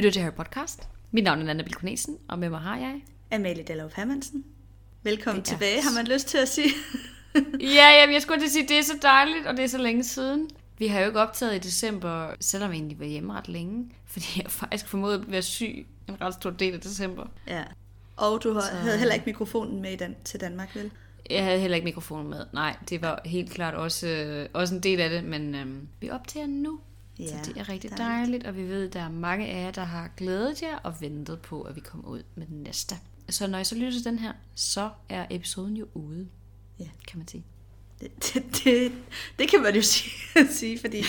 lytter til Harry Podcast. Mit navn er Nana Bilkonesen, og med mig har jeg... Amalie Dallov Hermansen. Velkommen tilbage, har man lyst til at sige. Ja, jamen, jeg skulle til at sige, det er så dejligt, og det er så længe siden. Vi har jo ikke optaget i december, selvom jeg egentlig var hjemme ret længe, fordi jeg faktisk formåede at være syg en ret stor del af december. ja. Og du har, Så- havde heller ikke mikrofonen med i dan- til Danmark, vel? Jeg havde heller ikke mikrofonen med. Nej, det var helt klart også, øh, også en del af det, men øhm, vi optager nu. Ja, så det er rigtig dejligt. dejligt, og vi ved, at der er mange af jer, der har glædet jer og ventet på, at vi kommer ud med den næste. Så når jeg så lytter til den her, så er episoden jo ude, Ja. kan man sige. Det, det, det, det kan man jo sige, sige fordi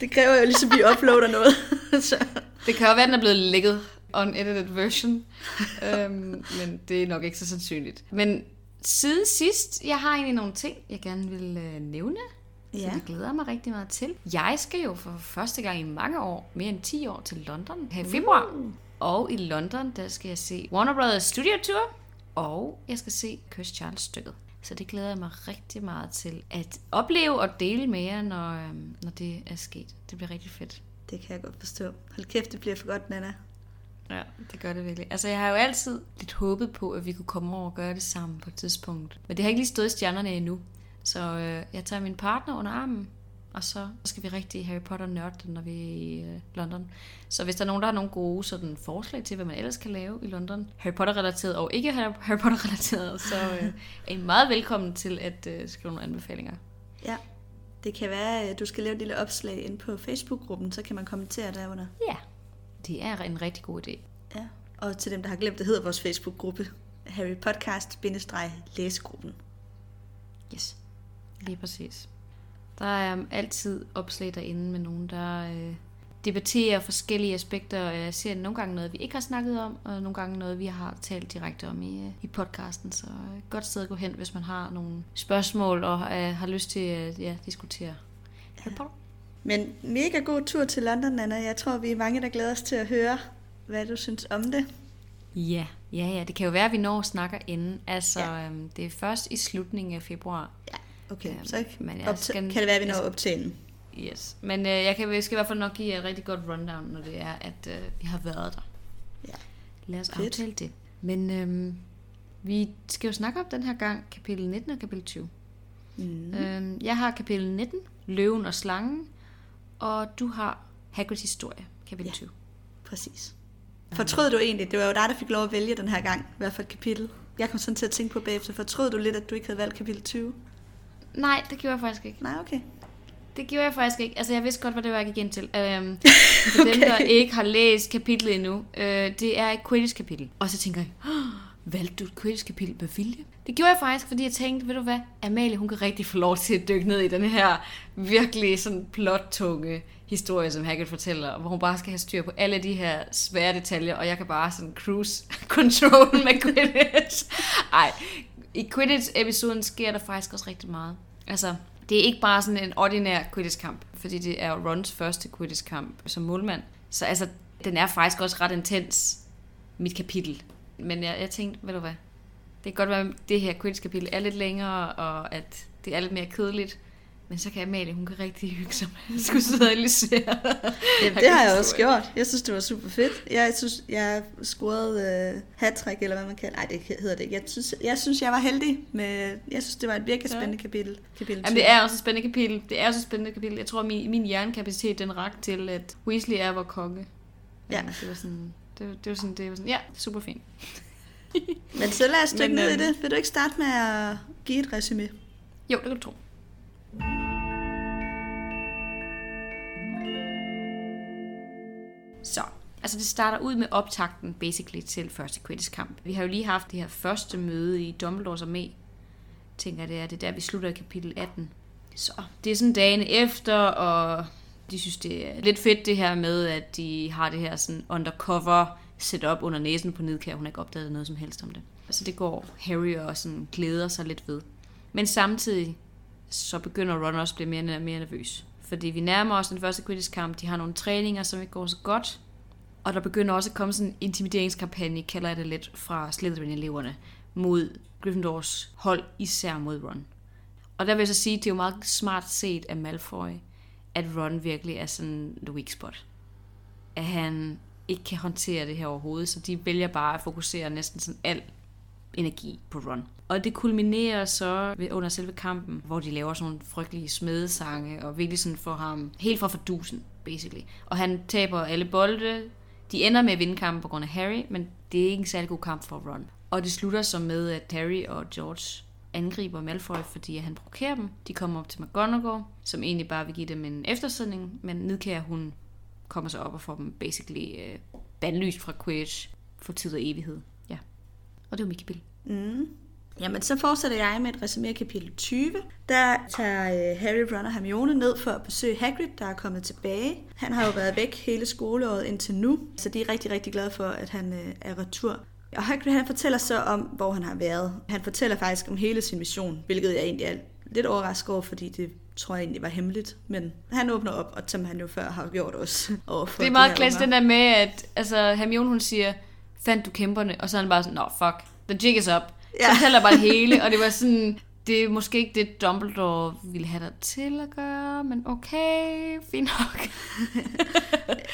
det kræver jo ligesom, at vi uploader noget. Så, Det kan jo være, at den er blevet lækket unedited version, øhm, men det er nok ikke så sandsynligt. Men siden sidst, jeg har egentlig nogle ting, jeg gerne vil øh, nævne, ja. Som jeg glæder mig rigtig meget til. Jeg skal jo for første gang i mange år, mere end 10 år, til London her i februar. Uh. Og i London, der skal jeg se Warner Brothers Studio Tour, og jeg skal se Chris Charles stykket. Så det glæder jeg mig rigtig meget til at opleve og dele med jer, når, øhm, når det er sket. Det bliver rigtig fedt. det kan jeg godt forstå. Hold kæft, det bliver for godt, Nana. Ja, det gør det virkelig. Altså, jeg har jo altid lidt håbet på, at vi kunne komme over og gøre det sammen på et tidspunkt. Men det har ikke lige stået i stjernerne endnu. Så øh, jeg tager min partner under armen, og så skal vi rigtig Harry Potter nørde når vi er i øh, London. Så hvis der er nogen, der har nogle gode sådan, forslag til, hvad man ellers kan lave i London, Harry Potter-relateret og ikke Harry Harry Potter-relateret, så øh, er I meget velkommen til at øh, skrive nogle anbefalinger. Ja, det kan være, at du skal lave et lille opslag ind på Facebook-gruppen, så kan man kommentere derunder. Ja, det er en rigtig god idé. Ja. Og til dem, der har glemt, det hedder vores Facebook-gruppe, Harry Podcast-læsegruppen. Yes, lige præcis. Der er altid opslag derinde med nogen, der øh, debatterer forskellige aspekter af serien. Nogle gange noget, vi ikke har snakket om, og nogle gange noget, vi har talt direkte om i, øh, i podcasten. Så øh, godt sted at gå hen, hvis man har nogle spørgsmål og øh, har lyst til at ja, diskutere Potter. Men mega god tur til London, Anna. Jeg tror, vi er mange, der glæder os til at høre, hvad du synes om det. Ja, ja, ja. Det kan jo være, at vi når snakker inden. Altså, Ja. ja. øhm, det er først i slutningen af februar. Ja, okay. Øhm, så men jeg opta- skal- kan det være, at vi når op til enden. Yes. Men øh, jeg, kan, jeg skal i hvert fald nok give jer et rigtig godt rundown, når det er, at øh, vi har været der. Ja. Lad os Fedt. aftale det. Men øh, vi skal jo snakke om den her gang kapitel 19 og kapitel 20. Mm. Øh, jeg har kapitel 19, Løven og Slangen, og du har Hagrids historie, kapitel Ja. 20. Præcis. Fortrød du egentlig, det var jo dig, der fik lov at vælge den her gang, i hvert fald kapitel. Jeg kom sådan til at tænke på bagefter, fortrød du lidt, at du ikke havde valgt kapitel 20? Nej, det gjorde jeg faktisk ikke. Nej, okay. Det gjorde jeg faktisk ikke. Altså, jeg vidste godt, hvad det var, jeg gik ind til. Øhm, for dem, der ikke har læst kapitlet endnu, øh, det er et Quidditch-kapitel. Og så tænker jeg, "Åh, valgte du et Quidditch-kapitel med vilje? Det gjorde jeg faktisk, fordi jeg tænkte, ved du hvad, Amalie, hun kan rigtig få lov til at dykke ned i den her virkelig sådan plot-tunge historie, som Hagrid fortæller, hvor hun bare skal have styr på alle de her svære detaljer, og jeg kan bare sådan cruise control med Quidditch. Ej, i Quidditch-episoden sker der faktisk også rigtig meget. Altså, det er ikke bare sådan en ordinær Quidditch-kamp, fordi det er Rons første Quidditch-kamp som målmand. Så altså, den er faktisk også ret intens, mit kapitel. Men jeg, jeg tænkte, ved du hvad, det kan godt være, at det her Quidditch-kapitel er lidt længere, og at det er lidt mere kedeligt. Men så kan Amalie, hun kan rigtig hygge sig med at skulle sidde og analysere. Jamen, det har jeg også gjort. Jeg synes, det var super fedt. Jeg synes, jeg scorede uh, hat eller hvad man kalder. Nej, det hedder det ikke. Jeg synes, jeg synes, jeg var heldig med... Jeg synes, det var et virkelig Ja. spændende kapitel. kapitel Jamen, det er også et spændende kapitel. Det er også et spændende kapitel. Jeg tror, min, min hjernekapacitet, den rakte til, at Weasley er vor konge. Ja. Øhm, Det var sådan, det, det var sådan, det var sådan, ja, super fint. Men så lad os dykke ned i øhm, det. Vil du ikke starte med at give et resume? Jo, det kan du tro. Så, altså det starter ud med optakten, basically, til første Quidditch-kamp. Vi har jo lige haft det her første møde i Dumbledores armé. Tænker det er det er der, vi slutter i kapitel 18. Så, det er sådan dagen efter, og de synes, det er lidt fedt det her med, at de har det her sådan undercover setup under næsen på Nidkær. Hun har ikke opdaget noget som helst om det. Altså det går Harry og sådan glæder sig lidt ved. Men samtidig så begynder Ron også at blive mere og mere nervøs. Fordi vi nærmer os den første Quidditch-kamp. De har nogle træninger, som ikke går så godt. Og der begynder også at komme sådan en intimideringskampagne, kalder jeg det lidt, fra Slytherin-eleverne mod Gryffindors hold, især mod Ron. Og der vil jeg så sige, at det er jo meget smart set af Malfoy, at Ron virkelig er sådan the weak spot. At han ikke kan håndtere det her overhovedet, så de vælger bare at fokusere næsten sådan alt energi på Ron. Og det kulminerer så ved, under selve kampen, hvor de laver sådan nogle frygtelige smedesange, og virkelig sådan får ham helt fra fordusen, basically. Og han taber alle bolde. De ender med at vinde kampen på grund af Harry, men det er ikke en særlig god kamp for Ron. Og det slutter så med, at Harry og George angriber Malfoy, fordi han provokerer dem. De kommer op til McGonagall, som egentlig bare vil give dem en eftersidning, men nedkærer hun kommer så op og får dem basically øh, bandlyst fra Quidditch for tid og evighed. Og det var mit kapitel. Mm. Jamen, så fortsætter jeg med et resumé kapitel 20. Der tager øh, Harry, Ron og Hermione ned for at besøge Hagrid, der er kommet tilbage. Han har jo været væk hele skoleåret indtil nu, så de er rigtig, rigtig glade for, at han øh, er retur. Og Hagrid han fortæller så om, hvor han har været. Han fortæller faktisk om hele sin mission, hvilket jeg egentlig er lidt overrasket over, fordi det tror jeg egentlig var hemmeligt. Men han åbner op, og som han jo før har gjort også. Overfor Det er meget klassisk den der med, at altså, Hermione hun siger, fandt du kæmperne? Og så er han bare sådan, nå fuck, the jig is up. Ja. Ja. Så fortæller bare det hele, og det var sådan, det er måske ikke det, Dumbledore ville have dig til at gøre, men okay, fint nok.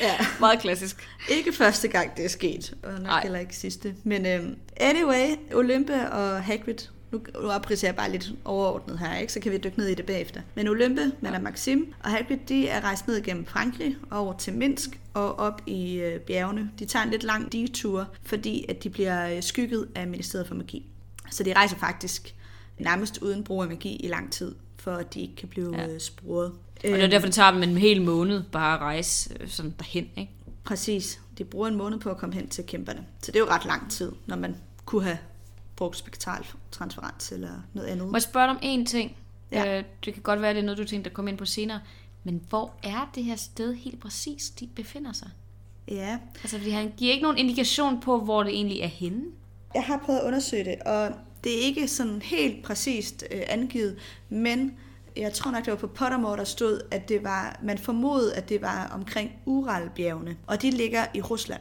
Ja. meget klassisk. Ikke første gang, det er sket, og nok Nej. Heller ikke sidste. Men øhm, anyway, Olympe og Hagrid, nu, nu opridser jeg bare lidt overordnet her, ikke? så kan vi dykke ned i det bagefter. Men Olympe, og Maxim og Hagrid, de er rejst ned gennem Frankrig, over til Minsk og op i øh, bjergene. De tager en lidt lang detur, fordi at de bliver øh, skygget af Ministeriet for Magi. Så de rejser faktisk nærmest uden brug af magi i lang tid, for at de ikke kan blive Ja. ja. sporet. Og det er derfor, det tager dem en hel måned bare at rejse øh, sådan derhen, ikke? Præcis. De bruger en måned på at komme hen til kæmperne. Så det er jo ret lang tid, når man kunne have brugt spektral transferens eller noget andet. Må jeg spørge dig om én ting? Ja. Øh, det kan godt være, det er noget, du tænkte at komme ind på senere. Men hvor er det her sted helt præcis, de befinder sig? Ja, Altså, fordi han giver ikke nogen indikation på, hvor det egentlig er henne. jeg har prøvet at undersøge det, og det er ikke sådan helt præcist øh, angivet, men jeg tror nok, det var på Pottermore, der stod, at det var, man formodede, at det var omkring Uralbjergene, og de ligger i Rusland.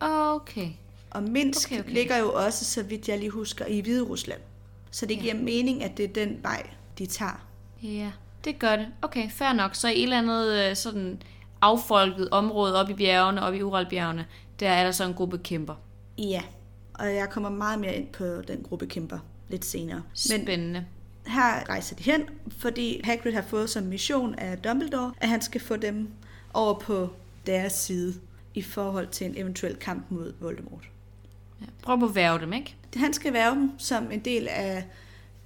Okay. Og Minsk Okay, okay, ligger jo også, så vidt jeg lige husker, i Hvide Rusland. Så det Ja. giver mening, at det er den vej, de tager. Ja, det gør det. Okay, fair nok. Så i et eller andet øh, sådan affolket område op i bjergene, op i Uralbjergene, der er der så en gruppe kæmper. Ja, og jeg kommer meget mere ind på den gruppe kæmper lidt senere. Men Spændende. her rejser de hen, fordi Hagrid har fået som mission af Dumbledore, at han skal få dem over på deres side i forhold til en eventuel kamp mod Voldemort. Ja. Prøv at værve dem, ikke? Han skal værve dem som en del af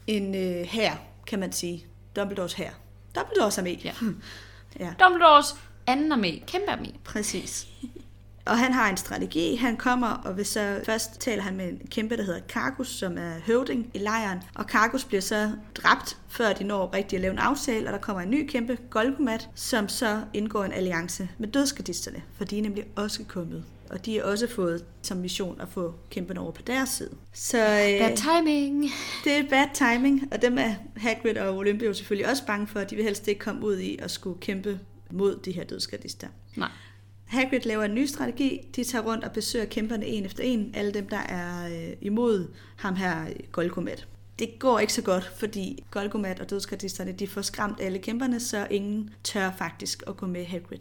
en øh, hær, kan man sige. Dumbledores hær. Dumbledores armé. Ja. ja. Dumbledores anden armé, kæmpe armé. Præcis. Og han har en strategi. Han kommer, og hvis så først taler han med en kæmpe, der hedder Kargus, som er høvding i lejren. Og Kargus bliver så dræbt, før de når rigtig at lave en aftale, og der kommer en ny kæmpe, Golgomat, som så indgår en alliance med dødskadisterne, for de er nemlig også kommet. Og de har også fået som mission at få kæmperne over på deres side. Så øh, Bad timing. det er bad timing, og dem er Hagrid og Olympia jo selvfølgelig også bange for, at de vil helst ikke komme ud i at skulle kæmpe mod de her dødskadister. Nej. Hagrid laver en ny strategi. De tager rundt og besøger kæmperne en efter en. Alle dem, der er øh, imod ham her, Golgomat. Det går ikke så godt, fordi Golgomat og dødskardisterne, de får skræmt alle kæmperne, så ingen tør faktisk at gå med Hagrid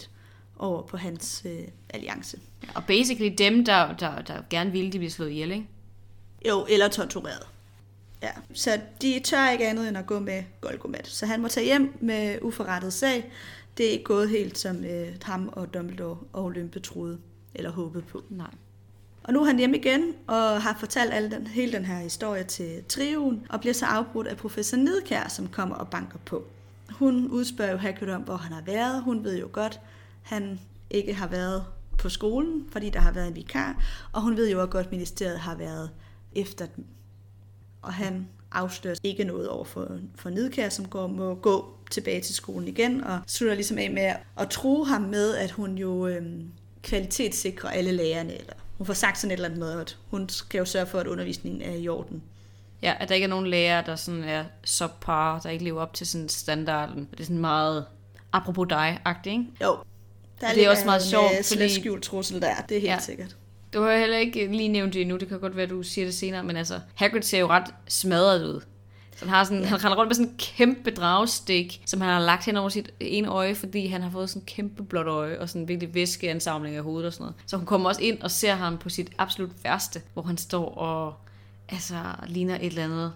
over på hans øh, alliance. Og basically dem, der, der, der gerne ville, de bliver slået ihjel, ikke? Jo, eller tortureret. Ja, så de tør ikke andet end at gå med Golgomat. Så han må tage hjem med uforrettet sag. Det er ikke gået helt, som øh, ham og Dumbledore og Olympe troede eller håbede på. Nej. Og nu er han hjemme igen og har fortalt alle den, hele den her historie til trioen, og bliver så afbrudt af professor Nedkær, som kommer og banker på. Hun udspørger jo Hagrid om, hvor han har været. Hun ved jo godt, han ikke har været på skolen, fordi der har været en vikar, og hun ved jo også godt, at ministeriet har været efter dem. Og han afslører ikke noget over for, for Nedkær, som går, må gå tilbage til skolen igen, og slutter ligesom af med at, tro ham med, at hun jo øhm, kvalitetssikrer alle lærerne, eller hun får sagt sådan et eller andet med, at hun skal jo sørge for, at undervisningen er i orden. Ja, at der ikke er nogen lærer, der sådan er subpar, der ikke lever op til sådan standarden. Det er sådan meget apropos dig-agtigt, ikke? Jo, der Det er også meget en, sjovt, øh, fordi- skjult trussel der, det er helt Ja. sikkert. Du har heller ikke lige nævnt det endnu, det kan godt være, du siger det senere, men altså, Hagrid ser jo ret smadret ud. Så han, har sådan, ja. han render rundt med sådan en kæmpe dragstik, som han har lagt hen over sit ene øje, fordi han har fået sådan en kæmpe blåt øje, og sådan en virkelig væskeansamling af hovedet og sådan noget. Så hun kommer også ind og ser ham på sit absolut værste, hvor han står og altså, ligner et eller andet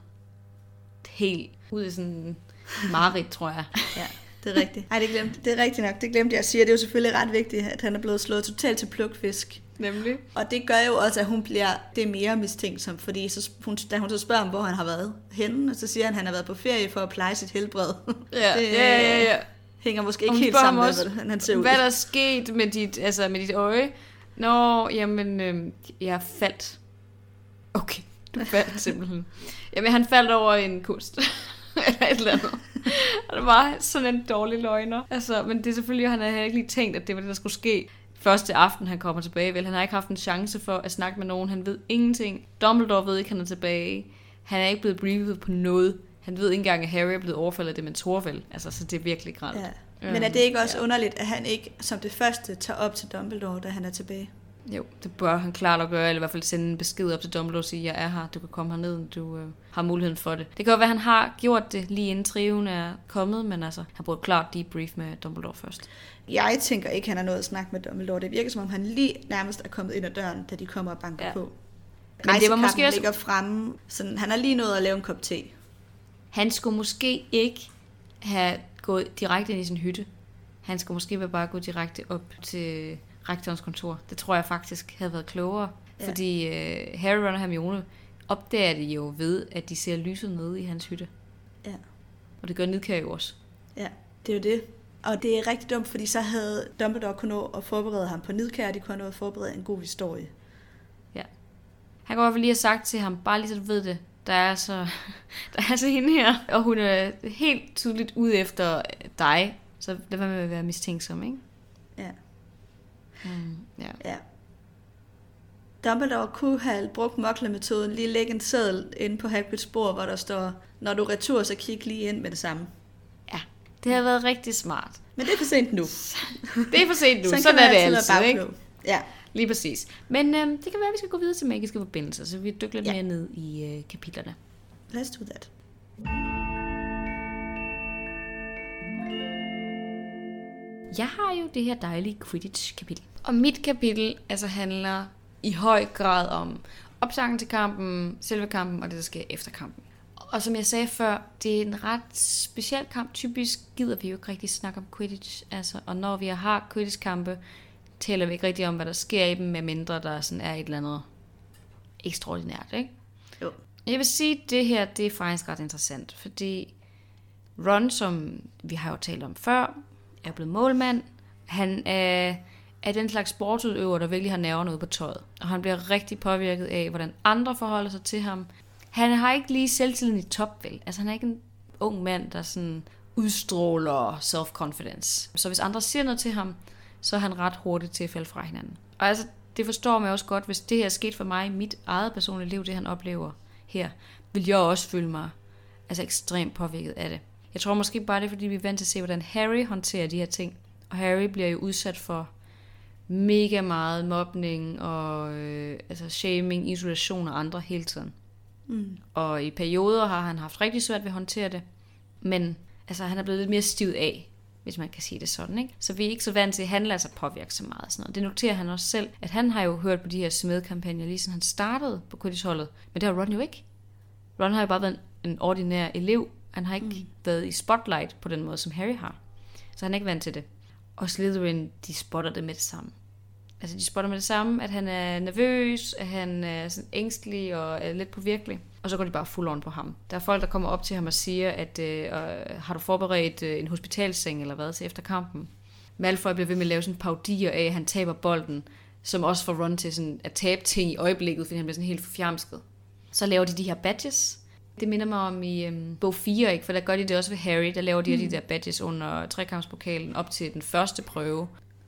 helt ud i sådan mareridt, tror jeg. Ja, det er rigtigt. Nej, det, glemte, det er rigtigt nok. Det glemte jeg at sige. Det er jo selvfølgelig ret vigtigt, at han er blevet slået totalt til plukfisk. Nemlig. Og det gør jo også, at hun bliver det mere mistænksom, fordi så, hun, da hun så spørger ham, hvor han har været henne, og så siger han, at han har været på ferie for at pleje sit helbred. Ja, det, ja, ja, ja. hænger måske ikke helt sammen ham med, også, hvordan han ser ud. Hvad er der sket med dit, altså med dit øje? Nå, jamen, øh, jeg faldt. Okay, du faldt simpelthen. Jamen, han faldt over en kust. eller et eller andet. Og det var sådan en dårlig løgner. Altså, men det er selvfølgelig, han havde ikke lige tænkt, at det var det, der skulle ske. Første aften, han kommer tilbage, vel, han har ikke haft en chance for at snakke med nogen. Han ved ingenting. Dumbledore ved ikke, han er tilbage. Han er ikke blevet briefet på noget. Han ved ikke engang, at Harry er blevet overfaldet af dementorer, vel. Altså, så det er virkelig grænt. Ja. Men er det ikke også ja. underligt, at han ikke som det første tager op til Dumbledore, da han er tilbage? Jo, det bør han klart at gøre, eller i hvert fald sende en besked op til Dumbledore og sige, jeg er her, du kan komme herned, du øh, har muligheden for det. Det kan jo være, at han har gjort det lige inden triven er kommet, men altså, han burde klart debrief med Dumbledore først. Jeg tænker ikke, han har noget at snakke med Dumbledore. Det virker som om, han lige nærmest er kommet ind ad døren, da de kommer og banker Ja. på. Men det var måske også- ligger fremme. Sådan, han har lige nået at lave en kop te. Han skulle måske ikke have gået direkte ind i sin hytte. Han skulle måske bare gå direkte op til rektorens kontor. Det tror jeg faktisk havde været klogere. Ja. Ja. Fordi øh, Harry, Ron og Hermione opdager det jo ved, at de ser lyset nede i hans hytte. Ja. Og det gør Nidkær jo også. Ja, det er jo det. Og det er rigtig dumt, fordi så havde Dumbledore kunnet nå at forberede ham på nidkær, og de kunne nået at forberede en god historie. Han kan i hvert fald lige have sagt til ham, bare lige så du ved det, der er så, der er så hende her, og hun er helt tydeligt ude efter dig, så lad være med at være mistænksom, ikke? Ja. Mm, ja. ja. Dumbledore kunne have brugt moklemetoden, lige lægge en seddel inde på Hagrids bord, hvor der står, når du retur, så kig lige ind med det samme. ja, det har været rigtig smart. Men det er for sent nu. Det er for sent nu, Sådan sådan, er det altid, ikke? Ja. Lige præcis. Men øhm, det kan være, at vi skal gå videre til magiske forbindelser, så vi dykker lidt Ja. mere ned i øh, kapitlerne. Let's do that. Jeg har jo det her dejlige Quidditch-kapitel. Og mit kapitel altså handler i høj grad om opsangen til kampen, selve kampen og det, der sker efter kampen. Og som jeg sagde før, det er en ret speciel kamp. Typisk gider vi jo ikke rigtig snakke om Quidditch. Altså, og når vi har Quidditch-kampe, taler vi ikke rigtig om, hvad der sker i dem, medmindre der sådan er et eller andet ekstraordinært, ikke? Jo. Jeg vil sige, at det her det er faktisk ret interessant, fordi Ron, som vi har jo talt om før, er blevet målmand. Han er, er den slags sportsudøver, der virkelig har nerverne ude på tøjet. Og han bliver rigtig påvirket af, hvordan andre forholder sig til ham. Han har ikke lige selvtilliden i top, vel? Altså han er ikke en ung mand, der sådan udstråler self-confidence. Så hvis andre siger noget til ham, så er han ret hurtigt til at falde fra hinanden. Og altså, det forstår man også godt, hvis det her er sket for mig i mit eget personlige liv, det han oplever her, vil jeg også føle mig altså ekstremt påvirket af det. Jeg tror måske bare, det er, fordi vi er vant til at se, hvordan Harry håndterer de her ting. Og Harry bliver jo udsat for mega meget mobning og øh, altså shaming, isolation og andre hele tiden. Mm. Og i perioder har han haft rigtig svært ved at håndtere det. Men altså, han er blevet lidt mere stivet af, hvis man kan sige det sådan. Ikke? Så vi er ikke så vant til, at han lader sig påvirke så meget. Sådan noget. Det noterer han også selv, at han har jo hørt på de her smedkampagner, lige siden han startede på Quidditch-holdet. Men det har Ron jo ikke. Ron har jo bare været en, en ordinær elev. Han har ikke mm. været i spotlight på den måde, som Harry har. Så han er ikke vant til det. Og Slytherin, de spotter det med det samme. Altså, de spotter med det samme, at han er nervøs, at han er sådan ængstelig og er lidt påvirkelig. Og så går de bare full on på ham. Der er folk, der kommer op til ham og siger, at øh, har du forberedt øh, en hospitalseng eller hvad til efter kampen? Malfoy bliver ved med at lave sådan paudier af, at han taber bolden, som også får Ron til sådan at tabe ting i øjeblikket, fordi han bliver sådan helt forfjamsket. Så laver de de her badges. Det minder mig om i øhm, bog 4, ikke? for der gør de det også ved Harry. Der laver de mm. de der badges under trekampspokalen op til den første prøve,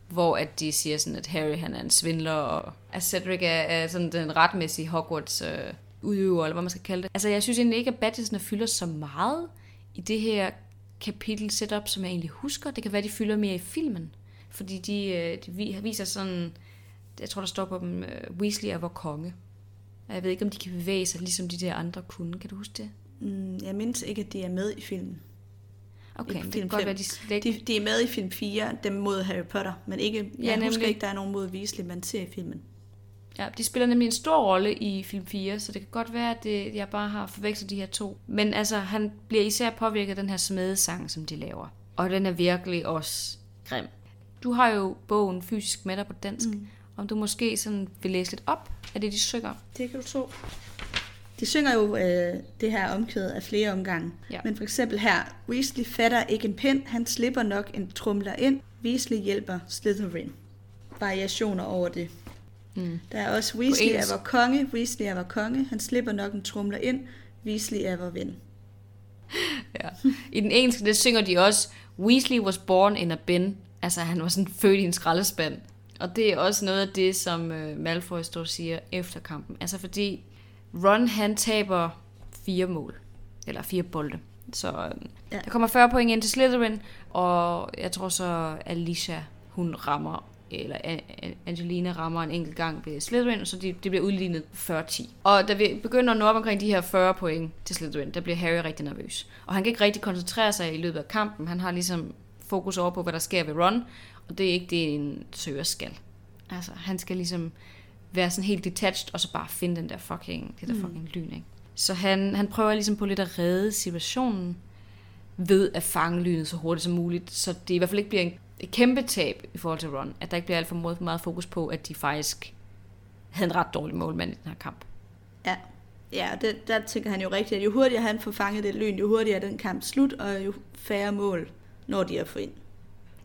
hvor at de siger sådan, at Harry han er en svindler, og at Cedric er, er sådan den retmæssige Hogwarts øh, udøver, eller hvad man skal kalde det. Altså jeg synes egentlig ikke, at badgesene fylder så meget i det her kapitel setup, som jeg egentlig husker. Det kan være, de fylder mere i filmen, fordi de, øh, de vi- viser sådan, jeg tror der står på dem, øh, Weasley er vor konge. Og jeg ved ikke, om de kan bevæge sig, ligesom de der andre kunne. Kan du huske det? Mm, jeg mindes ikke, at de er med i filmen. Okay, I men det film kan godt være, de slet. De, de er med i film 4, dem mod Harry Potter, men ikke, jeg Ja, ja, husker ikke, der er nogen mod Weasley, man ser i filmen. Ja, de spiller nemlig en stor rolle i film 4, så det kan godt være, at det, jeg bare har forvekslet de her to. Men altså, han bliver især påvirket af den her smedesang, som de laver. Og den er virkelig også grim. Du har jo bogen fysisk med dig på dansk. Mm. Om du måske sådan vil læse lidt op af det, de synger. Det kan du tro. De synger jo øh, det her omkvæd af flere omgange. Ja. Men for eksempel her, Weasley fatter ikke en pind, han slipper nok en trumler ind. Weasley hjælper Slytherin. Variationer over det. Mm. Der er også Weasley er vor konge, Weasley er vor konge, han slipper nok en trumler ind. Weasley er vor ven. Ja. I den engelske, det synger de også, Weasley was born in a bin. Altså, han var sådan født i en skraldespand. Og det er også noget af det, som øh, Malfoy står og siger efter kampen. Altså, fordi Ron, han taber fire mål. Eller fire bolde. Så øh, ja. Der kommer 40 point ind til Slytherin, og jeg tror så, Alicia, hun rammer, eller Angelina rammer en enkelt gang ved Slytherin, så det, det bliver udlignet 40-10. Og da vi begynder at nå op omkring de her 40 point til Slytherin, der bliver Harry rigtig nervøs. Og han kan ikke rigtig koncentrere sig i løbet af kampen. Han har ligesom fokus over på, hvad der sker ved Ron, og det er ikke det, en søger skal. Altså, han skal ligesom være sådan helt detached, og så bare finde den der fucking, det der fucking lyn, ikke? Så han, han prøver ligesom på lidt at redde situationen ved at fange lynet så hurtigt som muligt, så det i hvert fald ikke bliver en, et kæmpe tab i forhold til Ron. At der ikke bliver alt for meget, meget fokus på, at de faktisk havde en ret dårlig målmand i den her kamp. Ja, ja og det, der tænker han jo rigtigt, at jo hurtigere han får fanget det lyn, jo hurtigere er den kamp slut, og jo færre mål når de at få ind.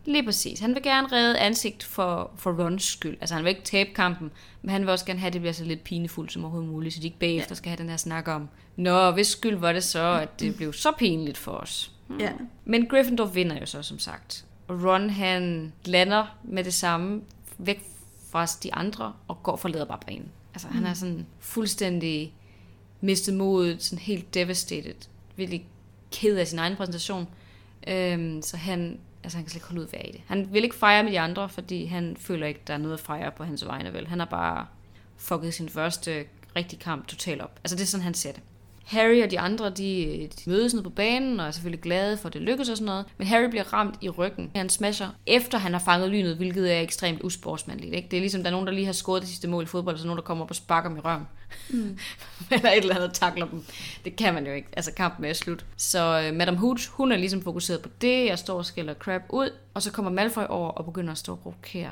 Lige præcis. Han vil gerne redde ansigt for, for Rons skyld. Altså han vil ikke tabe kampen, men han vil også gerne have, at det bliver så lidt pinefuldt som overhovedet muligt, så de ikke bagefter ja. skal have den her snak om, Nå, hvis skyld var det så, at det blev så pinligt for os. Ja, Men Gryffindor vinder jo så, som sagt. Ron, han lander med det samme væk fra de andre, og går for lederbarbanen. Altså, mm. han er sådan fuldstændig mistet modet, sådan helt devastated, virkelig ked af sin egen præsentation. Øhm, så han, altså, han kan slet ikke holde ud ved i det. Han vil ikke fejre med de andre, fordi han føler ikke, der er noget at fejre på hans vegne, vel. Han har bare fucket sin første rigtige kamp totalt op. Altså, det er sådan, han ser det. Harry og de andre, de, de mødes nede på banen, og er selvfølgelig glade for, at det lykkes og sådan noget. Men Harry bliver ramt i ryggen. Han smasher, efter han har fanget lynet, hvilket er ekstremt usportsmandligt. Ikke? Det er ligesom, der er nogen, der lige har scoret det sidste mål i fodbold, og så er nogen, der kommer op og sparker dem i røven. Mm. eller et eller andet takler dem. Det kan man jo ikke. Altså, kampen er slut. Så øh, Madame Hooch, hun er ligesom fokuseret på det. Jeg står og skælder crap ud. Og så kommer Malfoy over og begynder at stå og provokere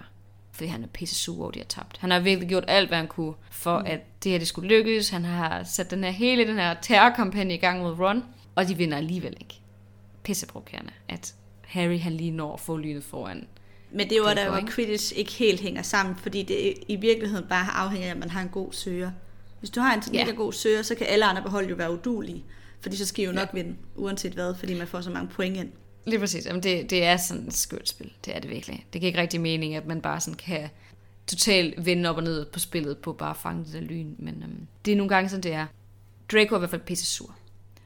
fordi han er pisse sur over, de har tabt. Han har virkelig gjort alt, hvad han kunne, for mm. at det her det skulle lykkes. Han har sat den her, hele den her terrorkampagne i gang mod Ron, og de vinder alligevel ikke. Pisseprovokerende, at Harry han lige når at få lynet foran. men det er jo, Det der hvor ikke? Quidditch ikke helt hænger sammen, fordi det i virkeligheden bare afhænger af, at man har en god søger. Hvis du har en Ja. mega god søger, så kan alle andre behold jo være udulige, fordi så skal I jo nok vinde, uanset hvad, fordi man får så mange point ind. Lige præcis. Jamen det, det er sådan et skørt spil. Det er det virkelig. Det giver ikke rigtig mening, at man bare sådan kan totalt vende op og ned på spillet på bare at fange det der lyn. Men øhm, det er nogle gange sådan, det er. Draco er i hvert fald pisse sur.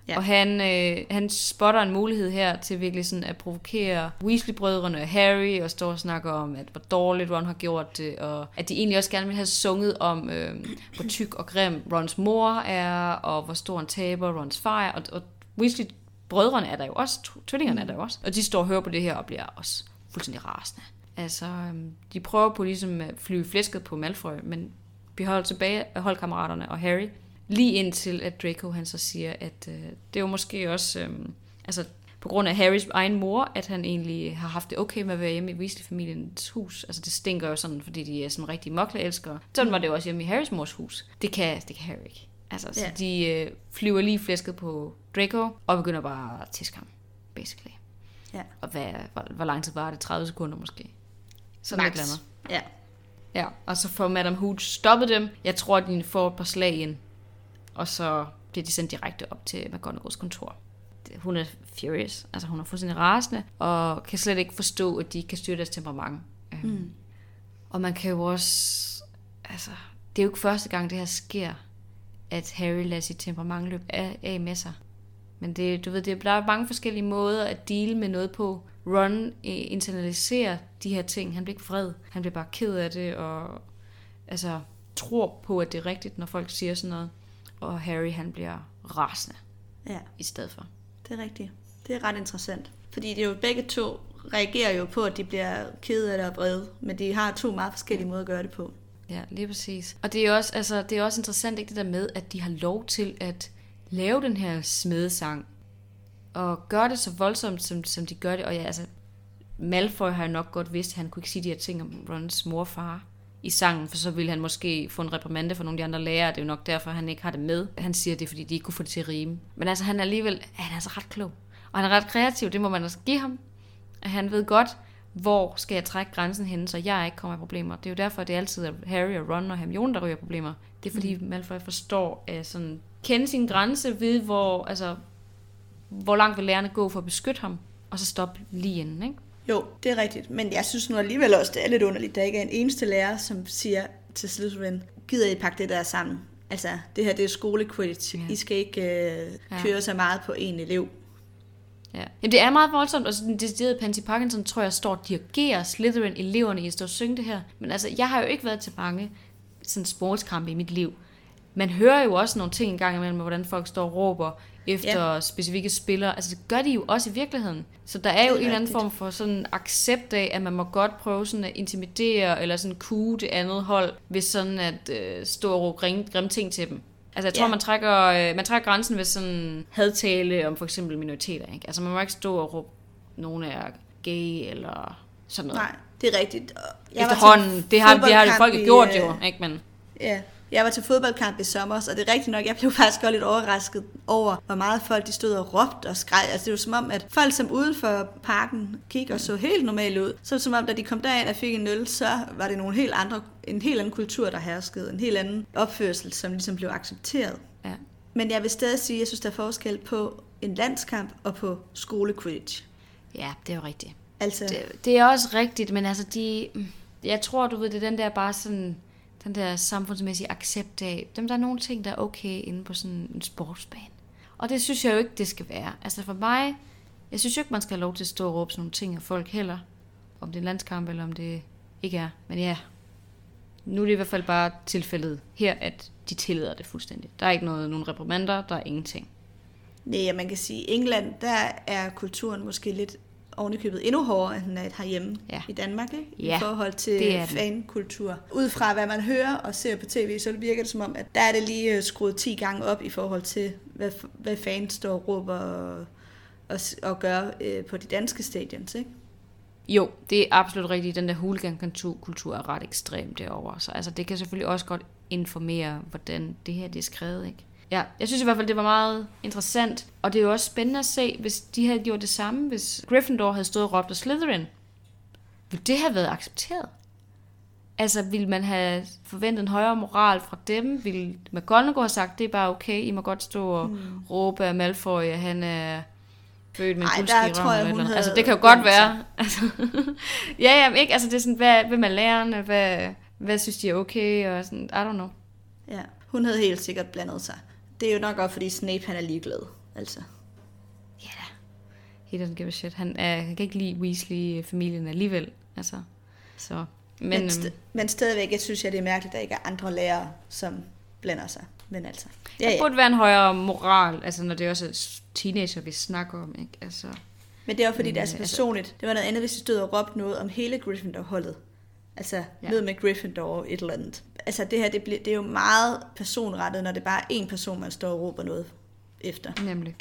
Ja. Og han, øh, han spotter en mulighed her til virkelig sådan at provokere Weasley-brødrene og Harry, og står og snakker om, at hvor dårligt Ron har gjort det, og at de egentlig også gerne vil have sunget om, øh, hvor tyk og grim Rons mor er, og hvor stor en taber Rons far er, og, og Weasley brødrene er der jo også, tvillingerne er der jo også, og de står og hører på det her og bliver også fuldstændig rasende. Altså, øhm, de prøver på ligesom at flyve flæsket på Malfoy, men bliver holdt tilbage af holdkammeraterne og Harry, lige indtil at Draco han så siger, at øh, det er jo måske også, øh, altså på grund af Harrys egen mor, at han egentlig har haft det okay med at være hjemme i Weasley-familiens hus. Altså det stinker jo sådan, fordi de er sådan rigtig mokleelskere. Sådan var det jo også hjemme i Harrys mors hus. Det kan, det kan Harry ikke. Altså, så Ja. de øh, flyver lige flæsket på Draco, og begynder bare at tiske ham, basically. Ja. Og hvad, hvor, hvor lang tid var det? 30 sekunder måske? Sådan Max. andet. Ja. Ja, og så får Madame Hooch stoppet dem. Jeg tror, at de får et par slag ind. Og så bliver de sendt direkte op til McGonagalls kontor. Hun er furious. Altså hun er fuldstændig rasende. Og kan slet ikke forstå, at de ikke kan styre deres temperament. Mm. Og man kan jo også... Altså, det er jo ikke første gang, det her sker, at Harry lader sit temperament løbe af, af med sig. Men det, du ved, det, der er mange forskellige måder at deal med noget på. Ron eh, internaliserer de her ting. Han bliver ikke vred. Han bliver bare ked af det, og altså, tror på, at det er rigtigt, når folk siger sådan noget. Og Harry, han bliver rasende. Ja, i stedet for. det er rigtigt. Det er ret interessant. Fordi det er jo begge to reagerer jo på, at de bliver kede af det og vrede, men de har to meget forskellige måder at gøre det på. Ja, lige præcis. Og det er også, altså, det er også interessant, ikke, det der med, at de har lov til at lave den her smedesang, og gøre det så voldsomt, som, som de gør det. Og ja, altså, Malfoy har jo nok godt vidst, at han kunne ikke sige de her ting om Rons mor og far i sangen, for så ville han måske få en reprimande fra nogle af de andre lærere. Det er jo nok derfor, han ikke har det med. Han siger det, fordi de ikke kunne få det til at rime. Men altså, han er alligevel, han er altså ret klog. Og han er ret kreativ, det må man altså give ham. At han ved godt, hvor skal jeg trække grænsen hen, så jeg ikke kommer i problemer. Det er jo derfor, at det altid er Harry og Ron og Hermione, der ryger problemer. Det er fordi mm. Malfoy forstår at sådan, kende sin grænse ved, hvor, altså, hvor langt vil lærerne gå for at beskytte ham, og så stoppe lige inden, ikke? Jo, det er rigtigt. Men jeg synes nu alligevel også, det er lidt underligt, der ikke er en eneste lærer, som siger til Slytherin, gider I pakke det der sammen? Altså, det her det er skole Quidditch. Ja. Ja. I skal ikke øh, Ja. køre så meget på en elev. Ja. Jamen, det er meget voldsomt, og sådan decideret Pansy Parkinson, tror jeg, står og dirigerer Slytherin eleverne i at stå og synge det her. Men altså, jeg har jo ikke været til mange sådan sportskampe i mit liv. Man hører jo også nogle ting en gang imellem, hvordan folk står og råber efter ja. specifikke spillere. Altså, det gør de jo også i virkeligheden. Så der er jo er en eller anden form for sådan accept af, at man må godt prøve sådan at intimidere, eller sådan kue det andet hold, ved sådan at øh, stå og råbe grimme ting til dem. Altså, jeg tror, Ja. man, trækker, øh, man trækker grænsen ved sådan hadtale om for eksempel minoriteter. Ikke? Altså, man må ikke stå og råbe, nogen er gay eller sådan noget. Nej, det er rigtigt. Jeg var Efterhånden, det har, det har folk gjort øh, jo, ikke? Men, Ja, jeg var til fodboldkamp i sommer, og det er rigtigt nok, jeg blev faktisk godt lidt overrasket over, hvor meget folk de stod og råbte og skreg. Altså det var som om, at folk som uden for parken kiggede og så helt normalt ud. Så som om, da de kom derind og fik en øl, så var det nogle helt andre, en helt anden kultur, der herskede. En helt anden opførsel, som ligesom blev accepteret. ja. Men jeg vil stadig sige, at jeg synes, der er forskel på en landskamp og på skole Quidditch. ja, det er jo rigtigt. Altså, Det, det er også rigtigt, men altså, de, jeg tror, du ved, det er den der bare sådan, den der samfundsmæssige accept af, dem der er nogle ting, der er okay inde på sådan en sportsbane. Og det synes jeg jo ikke, det skal være. Altså for mig, jeg synes jo ikke, man skal have lov til at stå og råbe sådan nogle ting af folk heller. Om det er en landskamp, eller om det ikke er. Men ja, nu er det i hvert fald bare tilfældet her, at de tillader det fuldstændig. Der er ikke noget, nogen reprimander, der er ingenting. nej, man kan sige, i England, der er kulturen måske lidt ovenikøbet endnu hårdere, end er herhjemme Ja. i Danmark, ikke? Ja, i forhold til det er fankultur. Ud fra hvad man hører og ser på tv, så virker det som om, at der er det lige øh, skruet 10 gange op i forhold til, hvad, hvad fans står og råber og, og, og gør øh, på de danske stadions. Ikke? Jo, det er absolut rigtigt. Den der hooligan-kultur er ret ekstrem derovre. Så altså, det kan selvfølgelig også godt informere, hvordan det her det er skrevet. Ikke? Ja, jeg synes i hvert fald, det var meget interessant. Og det er jo også spændende at se, hvis de havde gjort det samme, hvis Gryffindor havde stået og råbt af Slytherin. Ville det have været accepteret? Altså, ville man have forventet en højere moral fra dem? Ville McGonagall have sagt, det er bare okay, I må godt stå og mm. råbe af Malfoy, at han er født med en der tror jeg, hun noget. Altså, havde det kan jo godt være. Altså, ja, ja, men ikke? Altså, det er sådan, hvad, hvem er lærerne? Hvad, hvad synes de er okay? Og sådan, I don't know. Ja, hun havde helt sikkert blandet sig. Det er jo nok også, fordi Snape han er ligeglad. Altså. Ja da. He doesn't give a shit. Han, er, han kan ikke lide Weasley-familien alligevel. Altså, så... Men, Men, øhm, st- men stadigvæk, jeg synes jeg, det er mærkeligt, at der ikke er andre lærere, som blander sig. Men altså, ja, der ja. burde være en højere moral, altså når det også er teenager, vi snakker om, ikke? Altså, Men det er jo fordi, Men, det er så øh, altså- personligt. Det var noget andet, hvis de stod og råbte noget om hele Gryffindor-holdet. Altså Ja. noget med Gryffindor et eller andet. Altså det her, det, bliver, det er jo meget personrettet, når det bare er én person, man står og råber noget efter. nemlig.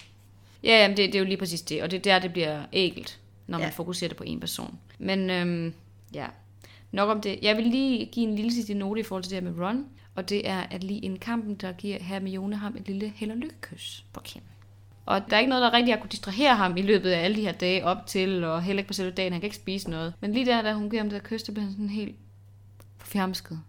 Ja, jamen, det, det er jo lige præcis det, og det er der, det bliver ægelt, når man Ja. fokuserer det på en person. Men øhm, ja, nok om det. Jeg vil lige give en lille sidste note i forhold til det her med Ron, og det er, at lige inden kampen, der giver Hermione ham et lille held og lykkekys på kinden. Og der er ikke noget, der rigtig har kunne distrahere ham i løbet af alle de her dage op til, og heller ikke på selve dagen, han kan ikke spise noget. Men lige der, da hun giver ham det der kys, der bliver han sådan helt forfjamsket.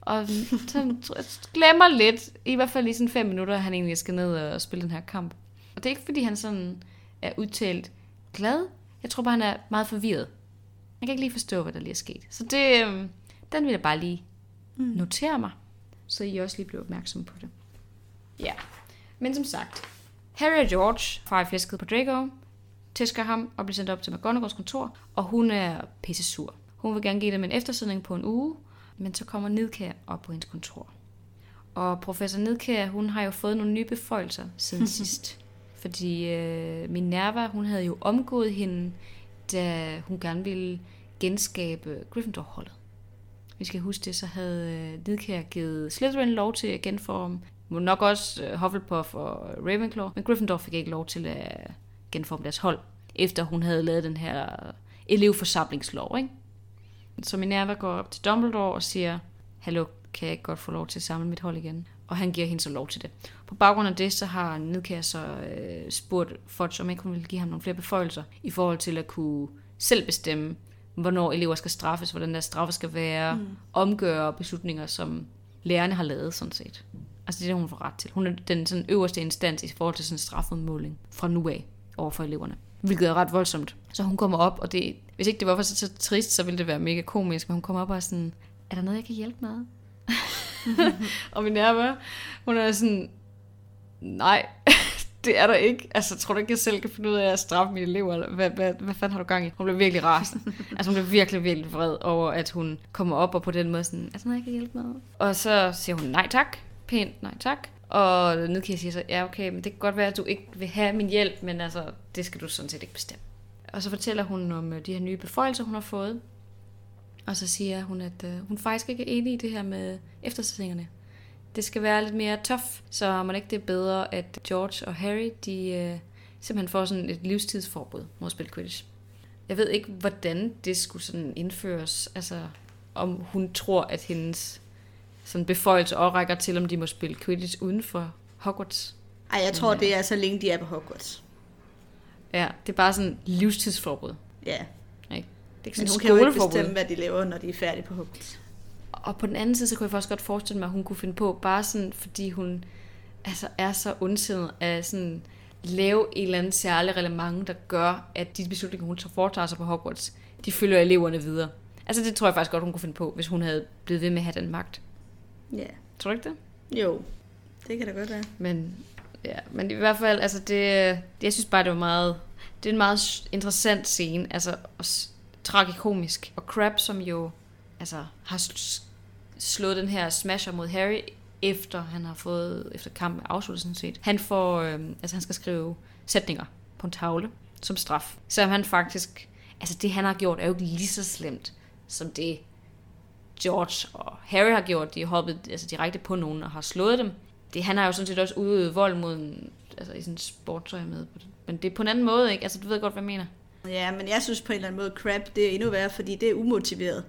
Og så glemmer lidt, i hvert fald i sådan fem minutter, at han egentlig skal ned og spille den her kamp. Og det er ikke, fordi han sådan er udtalt glad. Jeg tror bare, han er meget forvirret. Jeg kan ikke lige forstå, hvad der lige er sket. Så det, øhm, den vil jeg bare lige notere mig, så I også lige bliver opmærksomme på det. Ja, men som sagt, Harry og George farer i flæsket på Draco, tæsker ham og bliver sendt op til McGonagalls kontor, og hun er pisse sur. Hun vil gerne give dem en eftersidning på en uge, men så kommer Nidkær op på hendes kontor. Og professor Nidkær, hun har jo fået nogle nye beføjelser siden sidst. fordi øh, Minerva, hun havde jo omgået hende, da hun gerne ville genskabe Gryffindor-holdet. Vi skal huske det, så havde øh, Nidkær givet Slytherin lov til at genforme, nok også øh, Hufflepuff og Ravenclaw, men Gryffindor fik ikke lov til at genforme deres hold, efter hun havde lavet den her elevforsamlingslov, ikke? Så Minerva går op til Dumbledore og siger, hallo, kan jeg ikke godt få lov til at samle mit hold igen? Og han giver hende så lov til det. På baggrund af det, så har Nidkær så øh, spurgt Fudge, om ikke hun ville give ham nogle flere beføjelser, i forhold til at kunne selv bestemme, hvornår elever skal straffes, hvordan deres straffe skal være, mm. omgøre beslutninger, som lærerne har lavet, sådan set. Altså det er det, hun får ret til. Hun er den sådan øverste instans i forhold til sådan strafudmåling fra nu af over for eleverne. Hvilket er ret voldsomt. Så hun kommer op, og det, hvis ikke det var så, så trist, så ville det være mega komisk, men hun kommer op og er sådan, er der noget, jeg kan hjælpe med? og min nerve, hun er sådan, nej, det er der ikke. Altså, tror du ikke, jeg selv kan finde ud af at straffe mine elever? Eller hvad, hvad, hvad fanden har du gang i? Hun blev virkelig rasende. altså, hun blev virkelig, virkelig vred over, at hun kommer op og på den måde sådan, er der noget, jeg kan hjælpe med? Og så siger hun, nej tak. Pænt, nej tak. Og jeg siger så, ja okay, men det kan godt være, at du ikke vil have min hjælp, men altså, det skal du sådan set ikke bestemme. Og så fortæller hun om øh, de her nye beføjelser, hun har fået. Og så siger hun, at øh, hun faktisk ikke er enig i det her med eftersætningerne. Det skal være lidt mere tough, så man ikke det er bedre, at George og Harry, de øh, simpelthen får sådan et livstidsforbud mod at spille Quidditch. Jeg ved ikke, hvordan det skulle sådan indføres. Altså, om hun tror, at hendes sådan beføjelse rækker til, om de må spille Quidditch uden for Hogwarts. Ej, jeg tror, Men, ja. det er så længe de er på Hogwarts. Ja, det er bare sådan livstidsforbud. Ja. Ikke? Det er Men hun kan jo ikke bestemme, hvad de laver, når de er færdige på Hogwarts. Og på den anden side, så kunne jeg faktisk godt forestille mig, at hun kunne finde på, bare sådan, fordi hun altså, er så ondsindet af sådan lave en eller anden særlig relevant, der gør, at de beslutninger, hun så foretager sig på Hogwarts, de følger eleverne videre. Altså det tror jeg faktisk godt, hun kunne finde på, hvis hun havde blevet ved med at have den magt. Ja. Tror du ikke det? Jo, det kan da godt være. Men, ja, men i hvert fald, altså det, jeg synes bare, det var meget, det er en meget interessant scene, altså også tragikomisk. Og Crab, som jo altså, har slået den her smasher mod Harry, efter han har fået, efter kampen afsluttet sådan set. Han får, øh, altså han skal skrive sætninger på en tavle som straf. Så han faktisk, altså det han har gjort er jo ikke lige så slemt, som det George og Harry har gjort. De har hoppet altså, direkte på nogen og har slået dem. Det, han har jo sådan set også udøvet vold mod en, altså i sådan sportøj med. Men det er på en anden måde, ikke? Altså, du ved godt, hvad jeg mener. Ja, men jeg synes på en eller anden måde, crap, det er endnu værre, fordi det er umotiveret.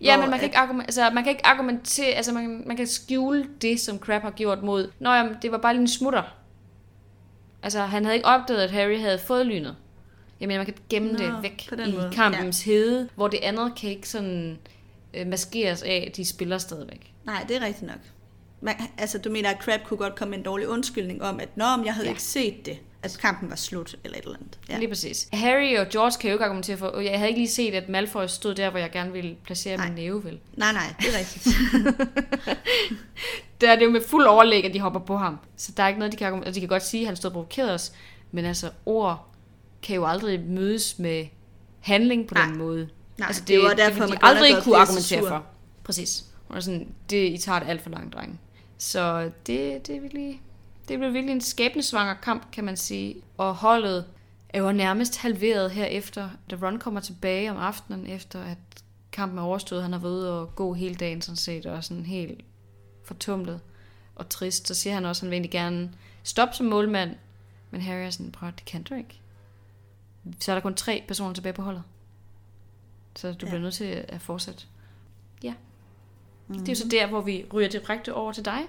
Ja, men man kan, ikke argumentere, altså, man kan ikke argumentere, altså man, man kan skjule det, som Crab har gjort mod, Nå jamen, det var bare lige en smutter. Altså, han havde ikke opdaget, at Harry havde fået lynet. Jeg mener, man kan gemme Nå, det væk i måde. kampens ja. hede, hvor det andet kan ikke sådan øh, maskeres af, at de spiller stadigvæk. Nej, det er rigtigt nok. Man, altså, du mener, at Crab kunne godt komme med en dårlig undskyldning om, at Nå, jeg havde ja. ikke set det at kampen var slut, eller et eller andet. Ja. Lige præcis. Harry og George kan jo ikke argumentere for, jeg havde ikke lige set, at Malfoy stod der, hvor jeg gerne ville placere nej. min næve, vel? Nej, nej, det er rigtigt. der er det jo med fuld overlæg, at de hopper på ham. Så der er ikke noget, de kan argumentere. Altså, de kan godt sige, at han stod og provokerede os, men altså, ord kan jo aldrig mødes med handling på nej. den måde. Nej, altså, det, det var derfor, det, man aldrig kunne argumentere for. Præcis. Og sådan, det, I tager det alt for langt, dreng. Så det, det er virkelig det blev virkelig en skæbnesvanger kamp, kan man sige. Og holdet er jo nærmest halveret herefter, da Ron kommer tilbage om aftenen, efter at kampen er overstået. Han har været ude og gå hele dagen, sådan set, og sådan helt fortumlet og trist. Så siger han også, at han vil egentlig gerne stoppe som målmand. Men Harry er sådan, prøv det kan du ikke. Så er der kun tre personer tilbage på holdet. Så du ja. bliver nødt til at fortsætte. Ja. Mm-hmm. Det er jo så mhm. der, hvor vi ryger direkte over til dig.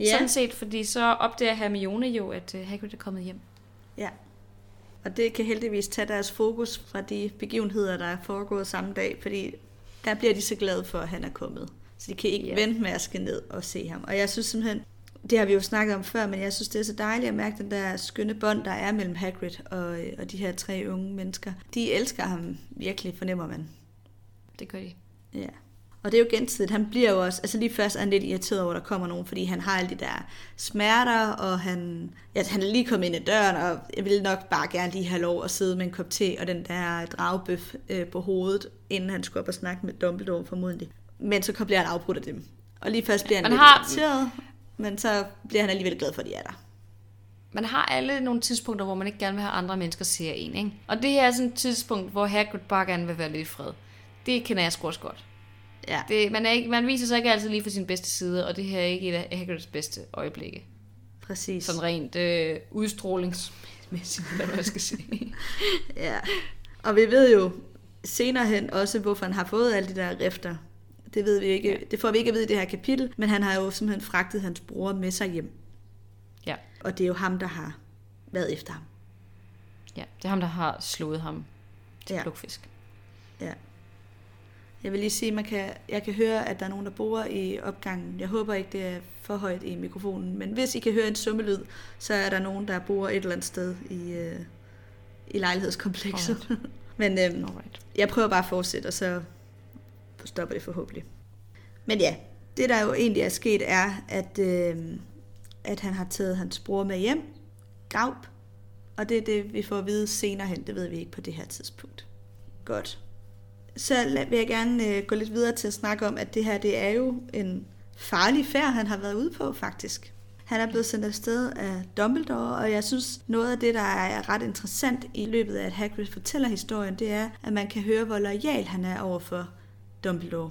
Ja. Sådan set, fordi så opdager Hermione jo, at uh, Hagrid er kommet hjem. Ja. Og det kan heldigvis tage deres fokus fra de begivenheder, der er foregået samme dag, fordi der bliver de så glade for, at han er kommet. Så de kan ikke ja. vente med at skal ned og se ham. Og jeg synes simpelthen, det har vi jo snakket om før, men jeg synes, det er så dejligt at mærke den der skønne bånd, der er mellem Hagrid og, og de her tre unge mennesker. De elsker ham virkelig, fornemmer man. Det gør de. Ja. Og det er jo gensidigt. Han bliver jo også, altså lige først er han lidt irriteret over, at der kommer nogen, fordi han har alle de der smerter, og han, ja, han er lige kommet ind i døren, og jeg vil nok bare gerne lige have lov at sidde med en kop te og den der dragbøf øh, på hovedet, inden han skulle op og snakke med Dumbledore formodentlig. Men så bliver han afbrudt af dem. Og lige først bliver han lidt har... irriteret, men så bliver han alligevel glad for, at de er der. man har alle nogle tidspunkter, hvor man ikke gerne vil have andre mennesker ser en, ikke? Og det her er sådan et tidspunkt, hvor Hagrid bare gerne vil være lidt i fred. Det kender jeg sgu også godt. Ja. Det, man, er ikke, man viser sig ikke altid lige for sin bedste side, og det her er ikke et af Hagrids bedste øjeblikke. Præcis. Sådan rent øh, udstrålingsmæssigt, hvad man skal sige. Ja. Og vi ved jo senere hen også, hvorfor han har fået alle de der rifter. Det ved vi ikke. Ja. Det får vi ikke at vide i det her kapitel, men han har jo simpelthen fragtet hans bror med sig hjem. Ja, Og det er jo ham, der har været efter ham. ja. Det er ham, der har slået ham til ja. plukfisk. Ja. Jeg vil lige sige, man kan, jeg kan høre, at der er nogen, der bor i opgangen. Jeg håber ikke, det er for højt i mikrofonen. Men hvis I kan høre en summelyd, så er der nogen, der bor et eller andet sted i, øh, i lejlighedskomplekset. men øhm, Alright. jeg prøver bare at fortsætte, og så stopper det forhåbentlig. Men ja, det der jo egentlig er sket er, at, øh, at han har taget hans bror med hjem, Gaup, og det er det, vi får at vide senere hen. Det ved vi ikke på det her tidspunkt. Godt. Så vil jeg gerne øh, gå lidt videre til at snakke om, at det her det er jo en farlig færd, han har været ude på faktisk. Han er blevet sendt afsted af Dumbledore, og jeg synes, noget af det, der er ret interessant i løbet af, at Hagrid fortæller historien, det er, at man kan høre, hvor lojal han er over for Dumbledore.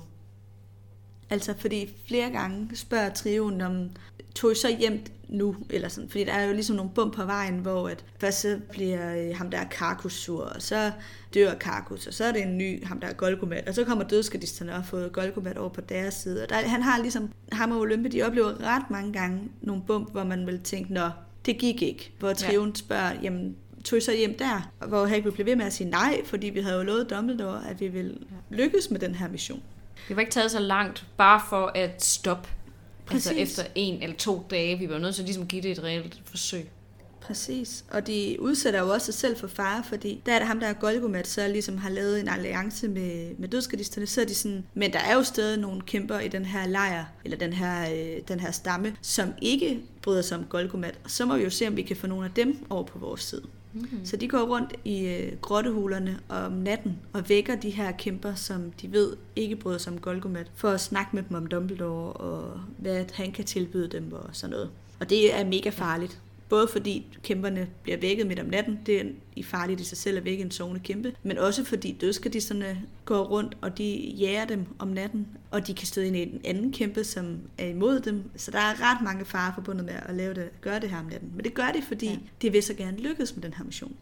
Altså, fordi flere gange spørger trioen om, tog så hjem nu? Eller sådan, fordi der er jo ligesom nogle bump på vejen, hvor at først så bliver øh, ham der Karkus sur, og så dør Karkus, og så er det en ny, ham der er Golgomat, og så kommer dødskadisterne og har fået Golgomat over på deres side. Og der, han har ligesom, ham og Olympe, de oplever ret mange gange nogle bump, hvor man vil tænke, nå, det gik ikke. Hvor trioen spørger, jamen, tog så hjem der? Hvor Hagrid blev ved med at sige nej, fordi vi havde jo lovet Dumbledore, at vi ville lykkes med den her mission. Det var ikke taget så langt, bare for at stoppe. Altså Præcis. efter en eller to dage. Vi var nødt til at ligesom give det et reelt forsøg. Præcis. Og de udsætter jo også sig selv for fare, fordi der er det ham, der er Golgomat, så ligesom har lavet en alliance med, med dødskadisterne, så er de sådan, men der er jo stadig nogle kæmper i den her lejr, eller den her, øh, den her stamme, som ikke bryder sig om Golgomat. Og så må vi jo se, om vi kan få nogle af dem over på vores side. Mm-hmm. Så de går rundt i øh, grottehulerne om natten og vækker de her kæmper, som de ved ikke bryder sig om Golgomat, for at snakke med dem om Dumbledore og hvad han kan tilbyde dem og sådan noget. Og det er mega farligt. Både fordi kæmperne bliver vækket midt om natten, det er i farligt i sig selv at vække en sovende kæmpe, men også fordi dødskadisterne går rundt, og de jager dem om natten, og de kan støde ind i en anden kæmpe, som er imod dem. Så der er ret mange farer forbundet med at lave det, gøre det her om natten. Men det gør de, fordi ja. De vil så gerne lykkes med den her mission.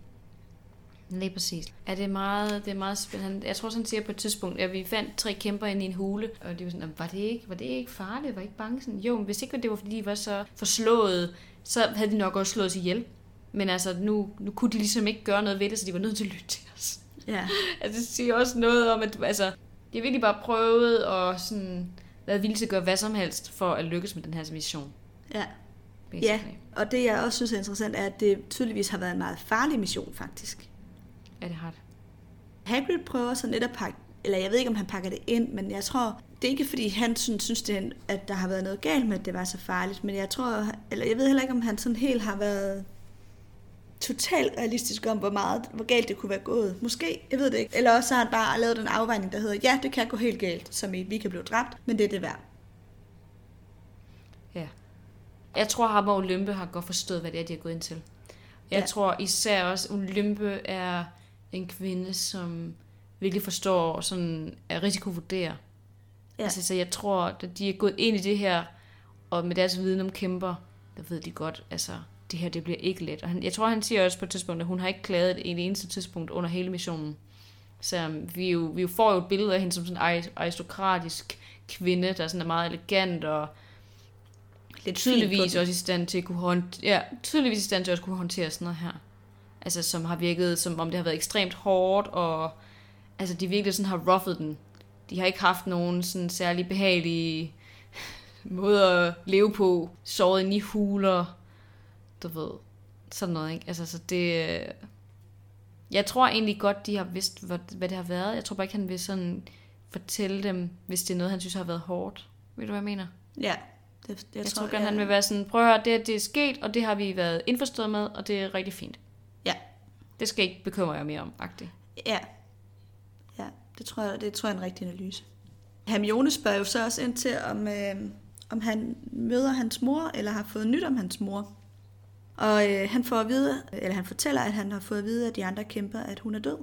Lige præcis. Er det meget, det er meget spændende. Jeg tror, sådan siger på et tidspunkt, at vi fandt tre kæmper inde i en hule, og de var sådan, "Jamen, var det ikke, var det ikke farligt? Var I ikke bange? Sådan, jo, men hvis ikke det var, fordi de var så forslået, så havde de nok også slået os ihjel. Men altså, nu, nu kunne de ligesom ikke gøre noget ved det, så de var nødt til at lytte til os. Ja, Altså, det siger også noget om, at altså, de har virkelig bare prøvet at sådan, været villige til at gøre hvad som helst for at lykkes med den her mission. ja. basically. Ja, og det jeg også synes er interessant, er, at det tydeligvis har været en meget farlig mission, faktisk. Ja, det har det. Hagrid prøver så netop at pakke, eller jeg ved ikke, om han pakker det ind, men jeg tror, det er ikke fordi, han synes, synes det, at der har været noget galt med, at det var så farligt, men jeg tror, eller jeg ved heller ikke, om han sådan helt har været totalt realistisk om, hvor meget, hvor galt det kunne være gået. Måske, jeg ved det ikke. Eller også så har han bare lavet den afvejning, der hedder, ja, det kan gå helt galt, som i, vi kan blive dræbt, men det er det værd. Ja. Jeg tror, ham og Olympe har godt forstået, hvad det er, de har gået ind til. Jeg ja. tror især også, Olympe er en kvinde, som virkelig forstår sådan at risikovurdere. Ja. Altså, så jeg tror, at de er gået ind i det her, og med deres viden om kæmper, der ved de godt, altså, det her, det bliver ikke let. Og han, jeg tror, han siger også på et tidspunkt, at hun har ikke klaget et eneste tidspunkt under hele missionen. Så um, vi, jo, vi jo får jo et billede af hende som sådan en aristokratisk kvinde, der sådan er meget elegant og Lidt tydeligvis også i stand til at kunne håndtere, ja, tydeligvis i stand til at kunne håndtere sådan noget her. Altså, som har virket, som om det har været ekstremt hårdt, og altså, de virkelig sådan har ruffet den. De har ikke haft nogen sådan særlig behagelige måde at leve på, sovet ind i huler, du ved, sådan noget, ikke? Altså, så det... øh, Jeg tror egentlig godt, de har vidst, hvad, hvad det har været. Jeg tror bare ikke, han vil sådan fortælle dem, hvis det er noget, han synes har været hårdt. Ved du, hvad jeg mener? Ja, det, jeg, Jeg, jeg tror ja. gerne, han vil være sådan, prøv at høre, det, det er sket, og det har vi været indforstået med, og det er rigtig fint. Ja, Det skal ikke bekymre jer mere om, agtigt. Ja. Det tror jeg, det tror jeg er en rigtig analyse. Hermione spørger jo så også ind til, om, øh, om han møder hans mor, eller har fået nyt om hans mor. Og øh, han får at vide, eller han fortæller, at han har fået at vide af de andre kæmper, at hun er død.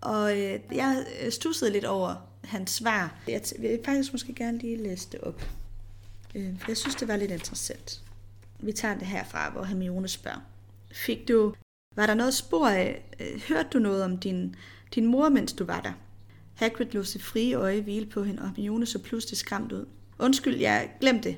Og øh, jeg øh, stussede lidt over hans svar. Jeg vil faktisk måske gerne lige læse det op. Øh, for jeg synes, det var lidt interessant. Vi tager det herfra, hvor Hermione spørger. Fik du, var der noget spor af, øh, hørte du noget om din, din mor, mens du var der? Hagrid lå sit frie øje hvile på hende, og Hermione så pludselig skræmt ud. Undskyld, jeg glemte det.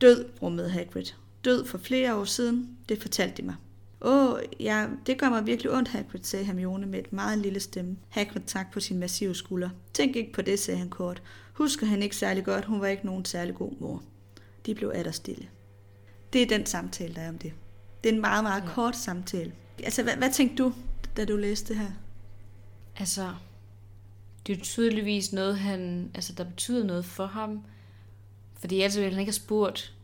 Død, brummede Hagrid. Død for flere år siden, det fortalte de mig. Åh, ja, det gør mig virkelig ondt, Hagrid, sagde Hermione med et meget lille stemme. Hagrid tak på sin massive skulder. Tænk ikke på det, sagde han kort. Husker han ikke særlig godt, hun var ikke nogen særlig god mor. De blev atter stille. Det er den samtale, der er om det. Det er en meget, meget ja. kort samtale. Altså, hvad, hvad tænkte du, da du læste det her? Altså, det er tydeligvis noget, han, altså, der betyder noget for ham. Fordi ellers ville han ikke have spurgt.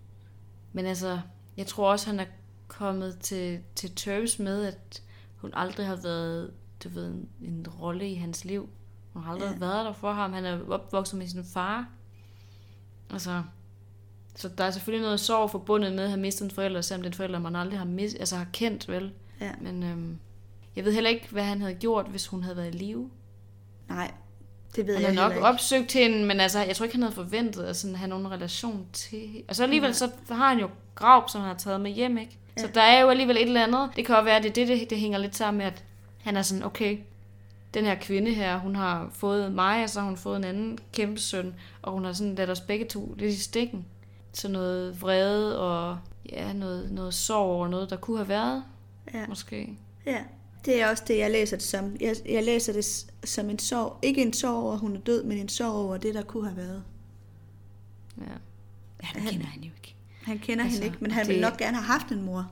Men altså, jeg tror også, han er kommet til, til terms med, at hun aldrig har været du ved, en, en rolle i hans liv. Hun har aldrig ja. været der for ham. Han er opvokset med sin far. Altså, så der er selvfølgelig noget sorg forbundet med at have mistet en forælder, selvom den forælder, man aldrig har, mis, altså har kendt, vel? Ja. Men øhm, jeg ved heller ikke, hvad han havde gjort, hvis hun havde været i live. Nej, det ved han jeg nok ikke. opsøgt hende, men altså, jeg tror ikke, han havde forventet at sådan have nogen relation til Og så alligevel, ja. så har han jo grav, som han har taget med hjem, ikke? Ja. Så der er jo alligevel et eller andet. Det kan jo være, at det, det, det, det hænger lidt sammen med, at han er sådan, okay, den her kvinde her, hun har fået mig, og så har hun fået en anden kæmpe søn, og hun har sådan ladt os begge to lidt i stikken. Så noget vrede og ja, noget, noget sorg over noget, der kunne have været, Ja. måske. Ja, det er også det, jeg læser det som. Jeg, jeg læser det som en sorg. Ikke en sorg over, at hun er død, men en sorg over det, der kunne have været. Ja. Ja, det Han- kender han jo ikke. Han kender Altså, hende ikke, men han det- ville nok gerne have haft en mor.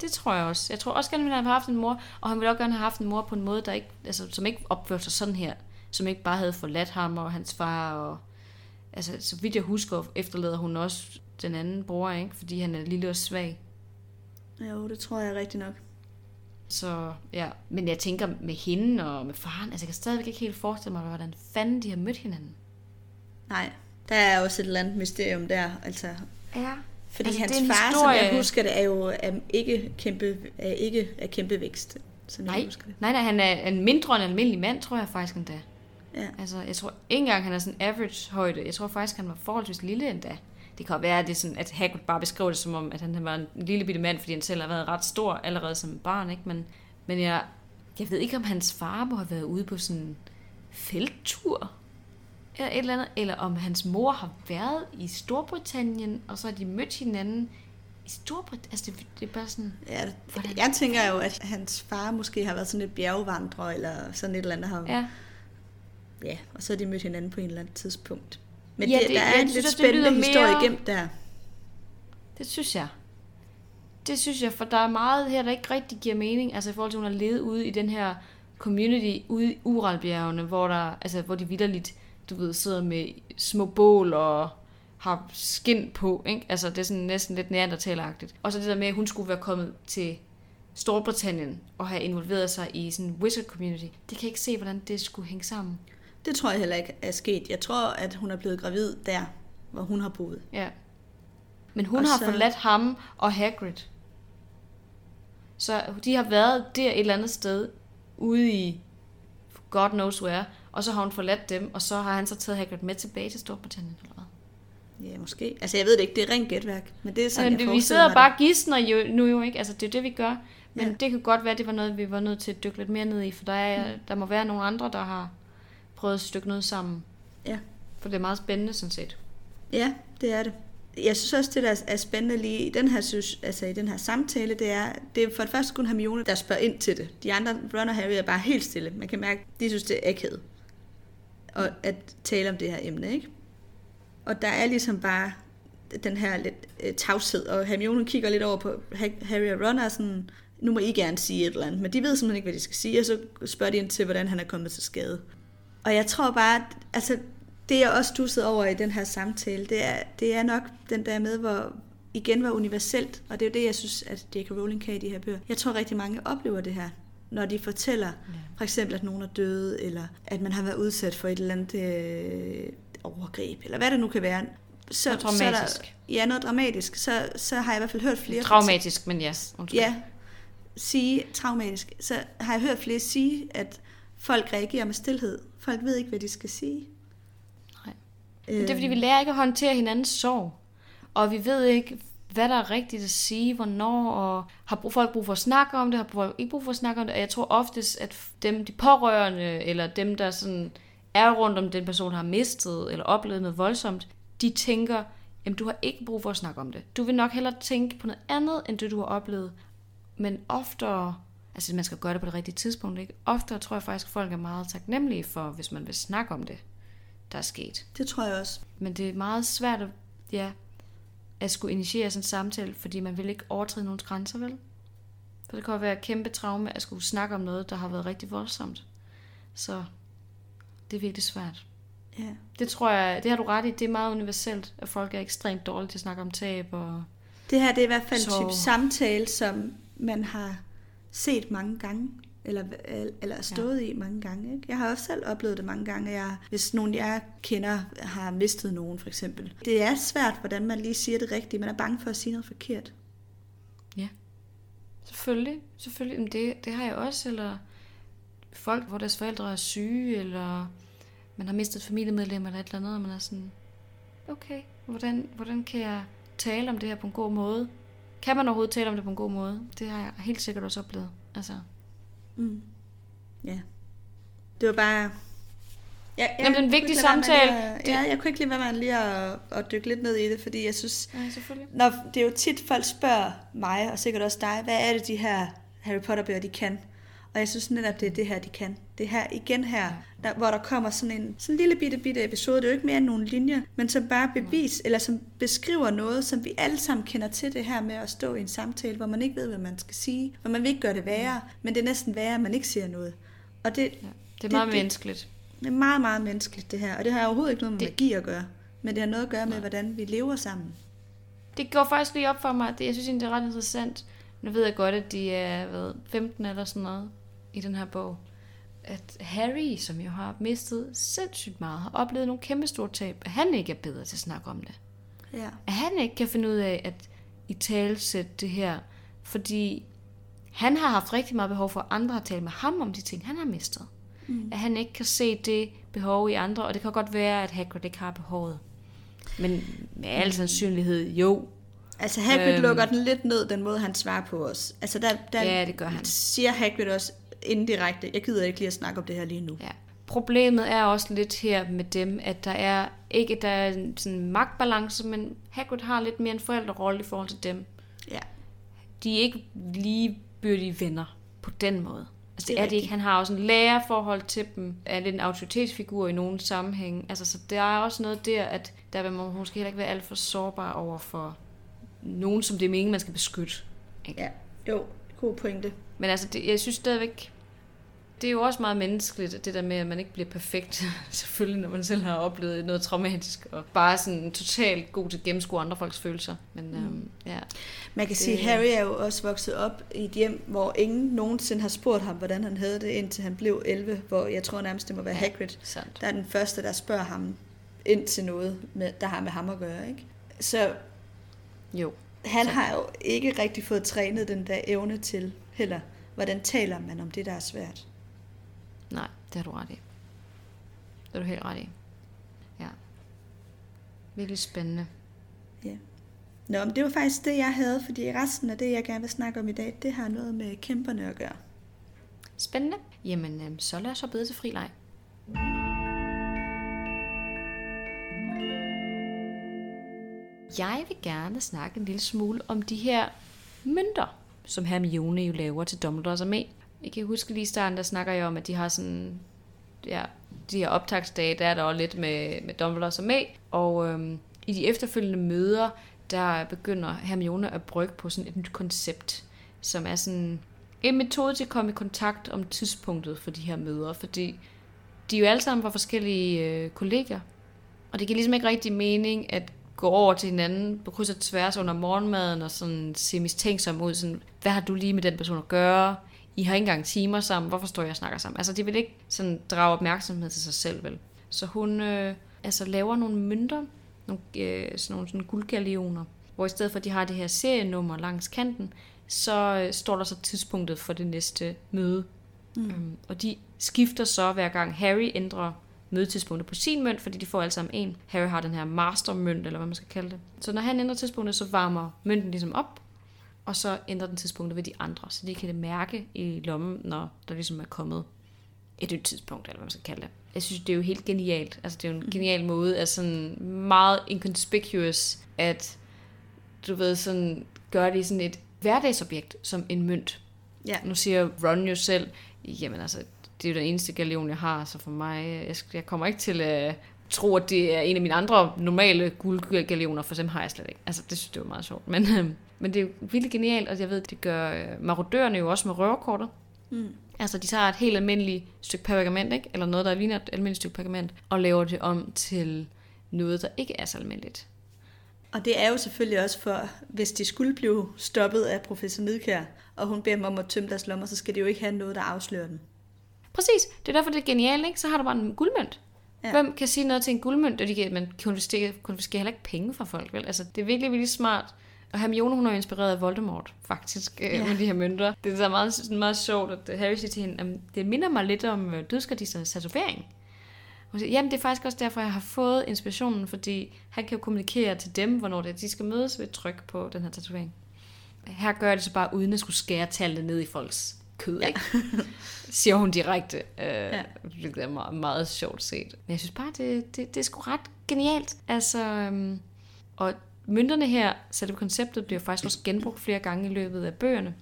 Det tror jeg også. Jeg tror også gerne, at han have haft en mor, og han ville også gerne have haft en mor på en måde, der ikke, altså, som ikke opførte sig sådan her. Som ikke bare havde forladt ham og hans far. Og, altså, så vidt jeg husker, efterlader hun også den anden bror, ikke? fordi han er lille og svag. Jo, det tror jeg rigtig nok. Så ja, men jeg tænker med hende og med faren, altså jeg kan stadigvæk ikke helt forestille mig, hvordan fanden de har mødt hinanden. Nej, der er også et eller andet mysterium der. Altså, Ja. fordi Altså, det er hans far, historie- som jeg husker det, er jo er ikke, kæmpe, er ikke af kæmpe vækst. Som Nej, jeg husker det. nej, nej, han er en mindre end en almindelig mand, tror jeg faktisk endda. Ja. Altså, jeg tror ikke engang, han er sådan average højde. Jeg tror faktisk, han var forholdsvis lille endda. Det kan være, at, det er sådan, at Hagrid bare beskriver det som om, at han var en lille bitte mand, fordi han selv har været ret stor allerede som barn, ikke? Men, men jeg, jeg ved ikke, om hans far må have været ude på sådan en felttur, eller et eller andet, eller om hans mor har været i Storbritannien, og så har de mødt hinanden i Storbritannien. Altså, det, det er bare sådan... Ja, Hvordan? jeg tænker jo, at hans far måske har været sådan et bjergvandrer, eller sådan et eller andet. Har, Ja, ja, og så har de mødt hinanden på en eller anden tidspunkt. Men Ja, det, det- der er en synes lidt det lyder spændende historie mere- gemt der. Det synes jeg. Det synes jeg, for der er meget her, der ikke rigtig giver mening. Altså i forhold til, at hun har levet ude i den her community ude i Uralbjergene, hvor, der, altså, hvor de vidderligt, du ved, sidder med små bål og har skin på. Ikke? Altså det er sådan næsten lidt neandertaleragtigt. Og så det der med, at hun skulle være kommet til Storbritannien og have involveret sig i sådan en wizard community. Det kan jeg ikke se, hvordan det skulle hænge sammen. Det tror jeg heller ikke er sket. Jeg tror, at hun er blevet gravid der, hvor hun har boet. Ja. Men hun Og har så- forladt ham og Hagrid. Så de har været der et eller andet sted, ude i God knows where, og så har hun forladt dem, og så har han så taget Hagrid med tilbage til Storbritannien, eller hvad? Ja, måske. Altså, jeg ved det ikke. Det er rent gætværk. Men det er sådan, Men jeg vi sidder mig bare gidsner jo, nu jo, ikke? Altså, det er det, vi gør. Men Ja. ja. det kan godt være, det var noget, vi var nødt til at dykke lidt mere ned i, for der, er, der må være nogle andre, der har prøvet at stykke noget sammen. Ja. For det er meget spændende, sådan set. Ja, det er det. Jeg synes også, det der er spændende lige i den her, altså i den her samtale, det er, det er for det første kun Hermione, der spørger ind til det. De andre, Ron og Harry, er bare helt stille. Man kan mærke, de synes, det er akavet og at tale om det her emne, ikke? Og der er ligesom bare den her lidt øh, tavshed, og Hermione kigger lidt over på Ha- Harry og Ron og sådan, nu må I gerne sige et eller andet, men de ved simpelthen ikke, hvad de skal sige, og så spørger de ind til, hvordan han er kommet til skade. Og jeg tror bare, altså, det jeg også stusset over i den her samtale, det er, det er nok den der med, hvor igen var universelt, og det er jo det, jeg synes, at J.K. Rowling kan i de her bøger. Jeg tror rigtig mange oplever det her, når de fortæller, for eksempel, at nogen er døde, eller at man har været udsat for et eller andet øh, overgreb, eller hvad det nu kan være. så, Noget så er der, dramatisk. ja, noget dramatisk, så, så har jeg i hvert fald hørt flere Traumatisk, men yes. Undskyld. ja, sige traumatisk, så har jeg hørt flere sige, at folk reagerer med stillhed. Folk ved ikke, hvad de skal sige. Nej. Øh, Men det er fordi, vi lærer ikke at håndtere hinandens sorg. Og vi ved ikke, hvad der er rigtigt at sige, hvornår, og har brug- folk brug for at snakke om det, har folk ikke brug for at snakke om det. Og jeg tror oftest, at dem, de pårørende, eller dem, der sådan er rundt om den person, har mistet eller oplevet noget voldsomt, de tænker, jamen du har ikke brug for at snakke om det. Du vil nok hellere tænke på noget andet, end det du har oplevet. Men oftere, altså man skal gøre det på det rigtige tidspunkt, ikke? Oftere tror jeg faktisk, at folk er meget taknemmelige for, hvis man vil snakke om det, der er sket. Det tror jeg også. Men det er meget svært at, ja, at skulle initiere sådan en samtale, fordi man vil ikke overtræde nogens grænser, vel? For det kan jo være et kæmpe traume at skulle snakke om noget, der har været rigtig voldsomt. Så det er virkelig svært. Ja. Det tror jeg, det har du ret i, det er meget universelt, at folk er ekstremt dårlige til at snakke om tab og... Det her det er i hvert fald en type samtale, som man har set mange gange, eller, eller stået ja. i mange gange. Ikke? Jeg har også selv oplevet det mange gange, jeg, hvis nogen jeg kender har mistet nogen for eksempel. Det er svært, hvordan man lige siger det rigtigt. Man er bange for at sige noget forkert. Ja, selvfølgelig. Selvfølgelig. Men det, det har jeg også. Eller folk, hvor deres forældre er syge, eller man har mistet et familiemedlem eller et eller andet, og man er sådan, okay, hvordan, hvordan kan jeg tale om det her på en god måde? Kan man overhovedet tale om det på en god måde? Det har jeg helt sikkert også oplevet. Altså, Mm. Ja. Det var bare... Ja, Jamen, det en kunne vigtig ikke lade være med samtale. Lige at, ja, jeg kunne ikke lide være med lige at, at dykke lidt ned i det, fordi jeg synes, ja, selvfølgelig. når, det er jo tit, folk spørger mig, og sikkert også dig, hvad er det, de her Harry Potter-bøger, de kan? Og jeg synes netop, det er det her, de kan. Det her igen her, der, hvor der kommer sådan en sådan en lille bitte, bitte episode. Det er jo ikke mere end nogle linjer, men som bare bevis, eller som beskriver noget, som vi alle sammen kender til det her med at stå i en samtale, hvor man ikke ved, hvad man skal sige, og man vil ikke gøre det værre, men det er næsten værre, at man ikke siger noget. Og det, Ja, det er Det- meget det- menneskeligt. det er meget, meget menneskeligt det her, og det har overhovedet ikke noget med Det- magi at gøre, men det har noget at gøre med, hvordan vi lever sammen. Det går faktisk lige op for mig. Det, jeg synes det er ret interessant. Nu ved jeg godt, at de er hvad, 15 eller sådan noget i den her bog. At Harry, som jo har mistet sindssygt meget, har oplevet nogle kæmpe store tab, at han ikke er bedre til at snakke om det. Ja. At han ikke kan finde ud af at i talsætte det her, fordi han har haft rigtig meget behov for, at andre har talt med ham om de ting, han har mistet. Mm. At han ikke kan se det behov i andre, og det kan godt være, at Hagrid ikke har behovet. Men med al sandsynlighed, jo, Altså Hagrid Øhm. øhm. lukker den lidt ned, den måde han svarer på os. Altså der, der Ja, det gør han. siger Hagrid også indirekte, jeg gider ikke lige at snakke om det her lige nu. Ja. Problemet er også lidt her med dem, at der er ikke der er en sådan en magtbalance, men Hagrid har lidt mere en forældrerolle i forhold til dem. Ja. De er ikke lige byrdige venner på den måde. Altså, det, er er det ikke. Han har også en lærerforhold til dem, er lidt en autoritetsfigur i nogle sammenhænge. Altså, så der er også noget der, at der vil man måske heller ikke være alt for sårbar over for nogen, som det er meningen, man skal beskytte. Ikke? ja. Jo, god pointe. Men altså, det, jeg synes stadigvæk, det er jo også meget menneskeligt, det der med, at man ikke bliver perfekt, selvfølgelig, når man selv har oplevet noget traumatisk, og bare sådan totalt god til at gennemskue andre folks følelser. Men mm. øhm, ja, Man kan Det- sige, at Harry er jo også vokset op i et hjem, hvor ingen nogensinde har spurgt ham, hvordan han havde det, indtil han blev 11, hvor jeg tror nærmest, det må være Hagrid, sandt. der er den første, der spørger ham ind til noget, med, der har med ham at gøre. Ikke? Så Jo, han Så- har jo ikke rigtig fået trænet den der evne til heller, hvordan taler man om det, der er svært. Nej, det har du ret i. Det er du helt ret i. Ja. Virkelig spændende. Nå, men det var faktisk det, jeg havde, fordi resten af det, jeg gerne vil snakke om i dag, det har noget med kæmperne at gøre. Spændende. Jamen, øhm, så lad os så bede til fri leg. Jeg vil gerne snakke en lille smule om de her mønter, som Hermione jo laver til Dumbledores armé. Jeg kan huske lige i starten, der snakker jeg om, at de har sådan, ja, de her optagsdage, der er der også lidt med, med Dumbledore som med, og øhm, i de efterfølgende møder, der begynder Hermione at brygge på sådan et nyt koncept, som er sådan en metode til at komme i kontakt om tidspunktet for de her møder, fordi de er jo alle sammen fra forskellige øh, kolleger, og det giver ligesom ikke rigtig mening at gå over til hinanden på kryds og tværs under morgenmaden og sådan se mistænksom ud, sådan, hvad har du lige med den person at gøre? I har ikke engang timer sammen, hvorfor står jeg og snakker sammen? Altså, de vil ikke sådan drage opmærksomhed til sig selv, vel? Så hun øh, altså, laver nogle mønter, nogle, øh, sådan nogle sådan guldgalioner, hvor i stedet for, at de har det her serienummer langs kanten, så øh, står der så tidspunktet for det næste møde. Mm. Um, og de skifter så hver gang Harry ændrer mødetidspunktet på sin mønt, fordi de får alle sammen en. Harry har den her mastermønt, eller hvad man skal kalde det. Så når han ændrer tidspunktet, så varmer mønten ligesom op, og så ændrer den tidspunktet ved de andre, så de kan det mærke i lommen, når der ligesom er kommet et nyt tidspunkt, eller hvad man skal kalde det. Jeg synes, det er jo helt genialt. Altså, det er jo en genial måde, at sådan meget inconspicuous, at du ved, sådan, gøre det i sådan et hverdagsobjekt, som en mønt. Ja. Nu siger Ron jo selv, jamen altså, det er jo den eneste galion, jeg har, så for mig, jeg, jeg kommer ikke til at tro, at det er en af mine andre normale guldgalioner, for dem har jeg slet ikke. Altså, det synes jeg var meget sjovt. Men, øh, men det er jo vildt genialt, og jeg ved, det gør øh, marodørerne jo også med røverkortet. Mm. Altså, de tager et helt almindeligt stykke pergament, ikke? eller noget, der ligner et almindeligt stykke pergament, og laver det om til noget, der ikke er så almindeligt. Og det er jo selvfølgelig også for, hvis de skulle blive stoppet af professor Midkær, og hun beder dem om at tømme deres lommer, så skal de jo ikke have noget, der afslører dem. Præcis. Det er derfor, det er genialt, ikke? Så har du bare en guldmønt. Ja. Hvem kan sige noget til en guldmønt, og de kan, man konfiskerer, konfiskerer heller ikke penge fra folk, vel? Altså, det er virkelig, virkelig smart. Og Hermione, hun er inspireret af Voldemort, faktisk, øh, ja. med de her mønter. Det er så meget, meget sjovt, at Harry siger til hende, at det minder mig lidt om øh, dødskardisters tatovering. Hun siger, jamen det er faktisk også derfor, jeg har fået inspirationen, fordi han kan jo kommunikere til dem, hvornår det er, de skal mødes ved tryk på den her tatovering. Her gør jeg det så bare uden at skulle skære tallene ned i folks kød, ja. ikke? Siger hun direkte, øh, ja. hvilket er meget, meget sjovt set. Men jeg synes bare, det, det, det er sgu ret genialt. Altså, øhm, og mønterne her, det konceptet bliver faktisk også genbrugt flere gange i løbet af bøgerne.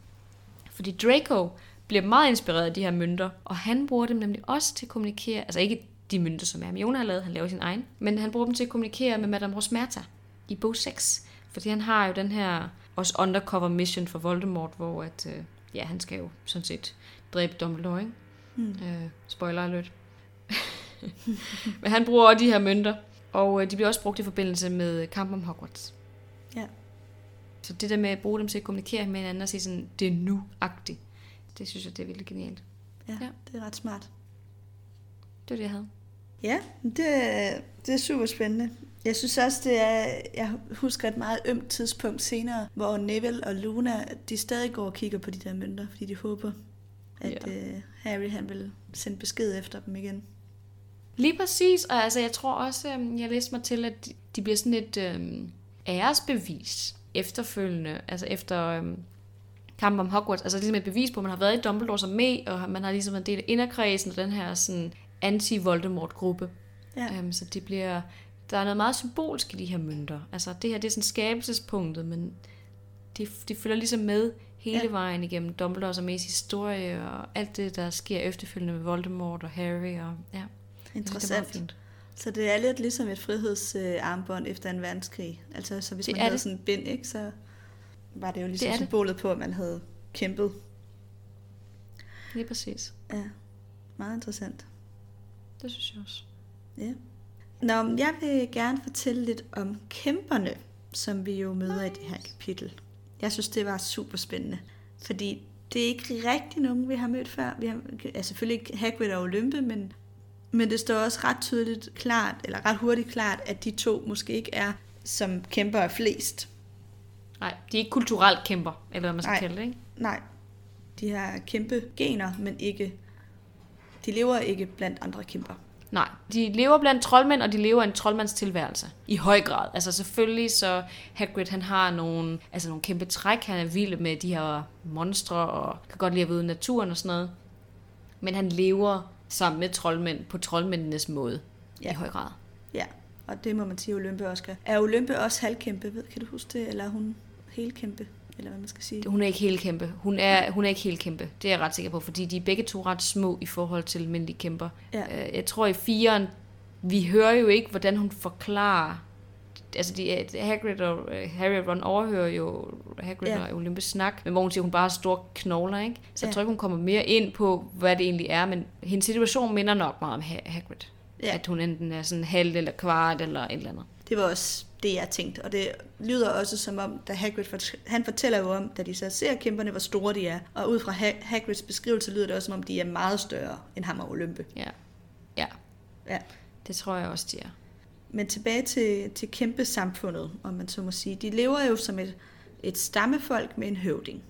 Fordi Draco bliver meget inspireret af de her mønter, og han bruger dem nemlig også til at kommunikere, altså ikke de mønter, som Hermione har lavet, han laver sin egen, men han bruger dem til at kommunikere med Madame Rosmerta i bog 6, fordi han har jo den her også undercover mission for Voldemort, hvor at, øh, ja, han skal jo sådan set dræbe Dumbledore, ikke? Mm. Øh, spoiler alert. men han bruger også de her mønter, og øh, de bliver også brugt i forbindelse med kampen om Hogwarts. Ja. Så det der med at bruge dem til at kommunikere med hinanden og sige sådan, det er nu-agtigt, det synes jeg, det er virkelig genialt. Ja, ja, det er ret smart. Det var det, jeg havde. Ja, det, det er super spændende. Jeg synes også, det er, jeg husker et meget ømt tidspunkt senere, hvor Neville og Luna, de stadig går og kigger på de der mønter, fordi de håber, at ja. uh, Harry han vil sende besked efter dem igen. Lige præcis, og altså jeg tror også, øhm, jeg læste mig til, at de bliver sådan et øhm, æresbevis efterfølgende, altså efter øhm, kampen om Hogwarts, altså ligesom et bevis på, at man har været i Dumbledore som med, og man har ligesom en del af inderkredsen og den her sådan anti-Voldemort-gruppe. Ja. Um, så det bliver, der er noget meget symbolsk i de her mønter. Altså det her, det er sådan skabelsespunktet, men de, de følger ligesom med hele ja. vejen igennem Dumbledore og Mace historie, og alt det, der sker efterfølgende med Voldemort og Harry. Og, ja, Interessant. Det fint. Så det er lidt ligesom et frihedsarmbånd efter en verdenskrig. Altså så hvis det man havde det. sådan en bind, ikke, så var det jo ligesom det symbolet det. på, at man havde kæmpet. Lige præcis. Ja, meget interessant. Det synes jeg også. Ja. Nå, jeg vil gerne fortælle lidt om kæmperne, som vi jo møder nice. i det her kapitel. Jeg synes, det var super spændende, fordi det er ikke rigtig nogen, vi har mødt før. Vi har altså selvfølgelig ikke Hagrid og Olympe, men, men det står også ret tydeligt klart, eller ret hurtigt klart, at de to måske ikke er som kæmper af flest. Nej, de er ikke kulturelt kæmper, eller hvad man skal nej, kalde det, ikke? Nej, de har kæmpe gener, men ikke, de lever ikke blandt andre kæmper. Nej, de lever blandt troldmænd, og de lever en troldmands tilværelse. I høj grad. Altså selvfølgelig så Hagrid, han har nogle, altså nogle kæmpe træk. Han er vild med de her monstre, og kan godt lide at være ude i naturen og sådan noget. Men han lever sammen med troldmænd på troldmændenes måde. Ja. I høj grad. Ja, og det må man sige, Olympe også gør. Er Olympe også halvkæmpe, ved, kan du huske det? Eller er hun helkæmpe? Eller hvad man skal sige? Hun er ikke helt kæmpe. Hun er, hun er ikke helt kæmpe. Det er jeg ret sikker på, fordi de er begge to ret små i forhold til almindelige kæmper. Ja. Øh, jeg tror i firen, vi hører jo ikke, hvordan hun forklarer altså de, Hagrid og øh, Harry og Ron overhører jo Hagrid ja. og Olympus snak, men hvor hun siger, hun bare har store knogler, ikke? Så ja. jeg tror ikke, hun kommer mere ind på, hvad det egentlig er, men hendes situation minder nok meget om Hagrid. Ja. At hun enten er sådan halv eller kvart eller et eller andet. Det var også det, jeg tænkte. Og det lyder også som om, da Hagrid, han fortæller jo om, da de så ser kæmperne, hvor store de er. Og ud fra Hagrids beskrivelse lyder det også som om, de er meget større end ham og Olympe. Ja. Ja. Ja. Det tror jeg også, de er. Men tilbage til, til kæmpe samfundet, om man så må sige. De lever jo som et, et stammefolk med en høvding.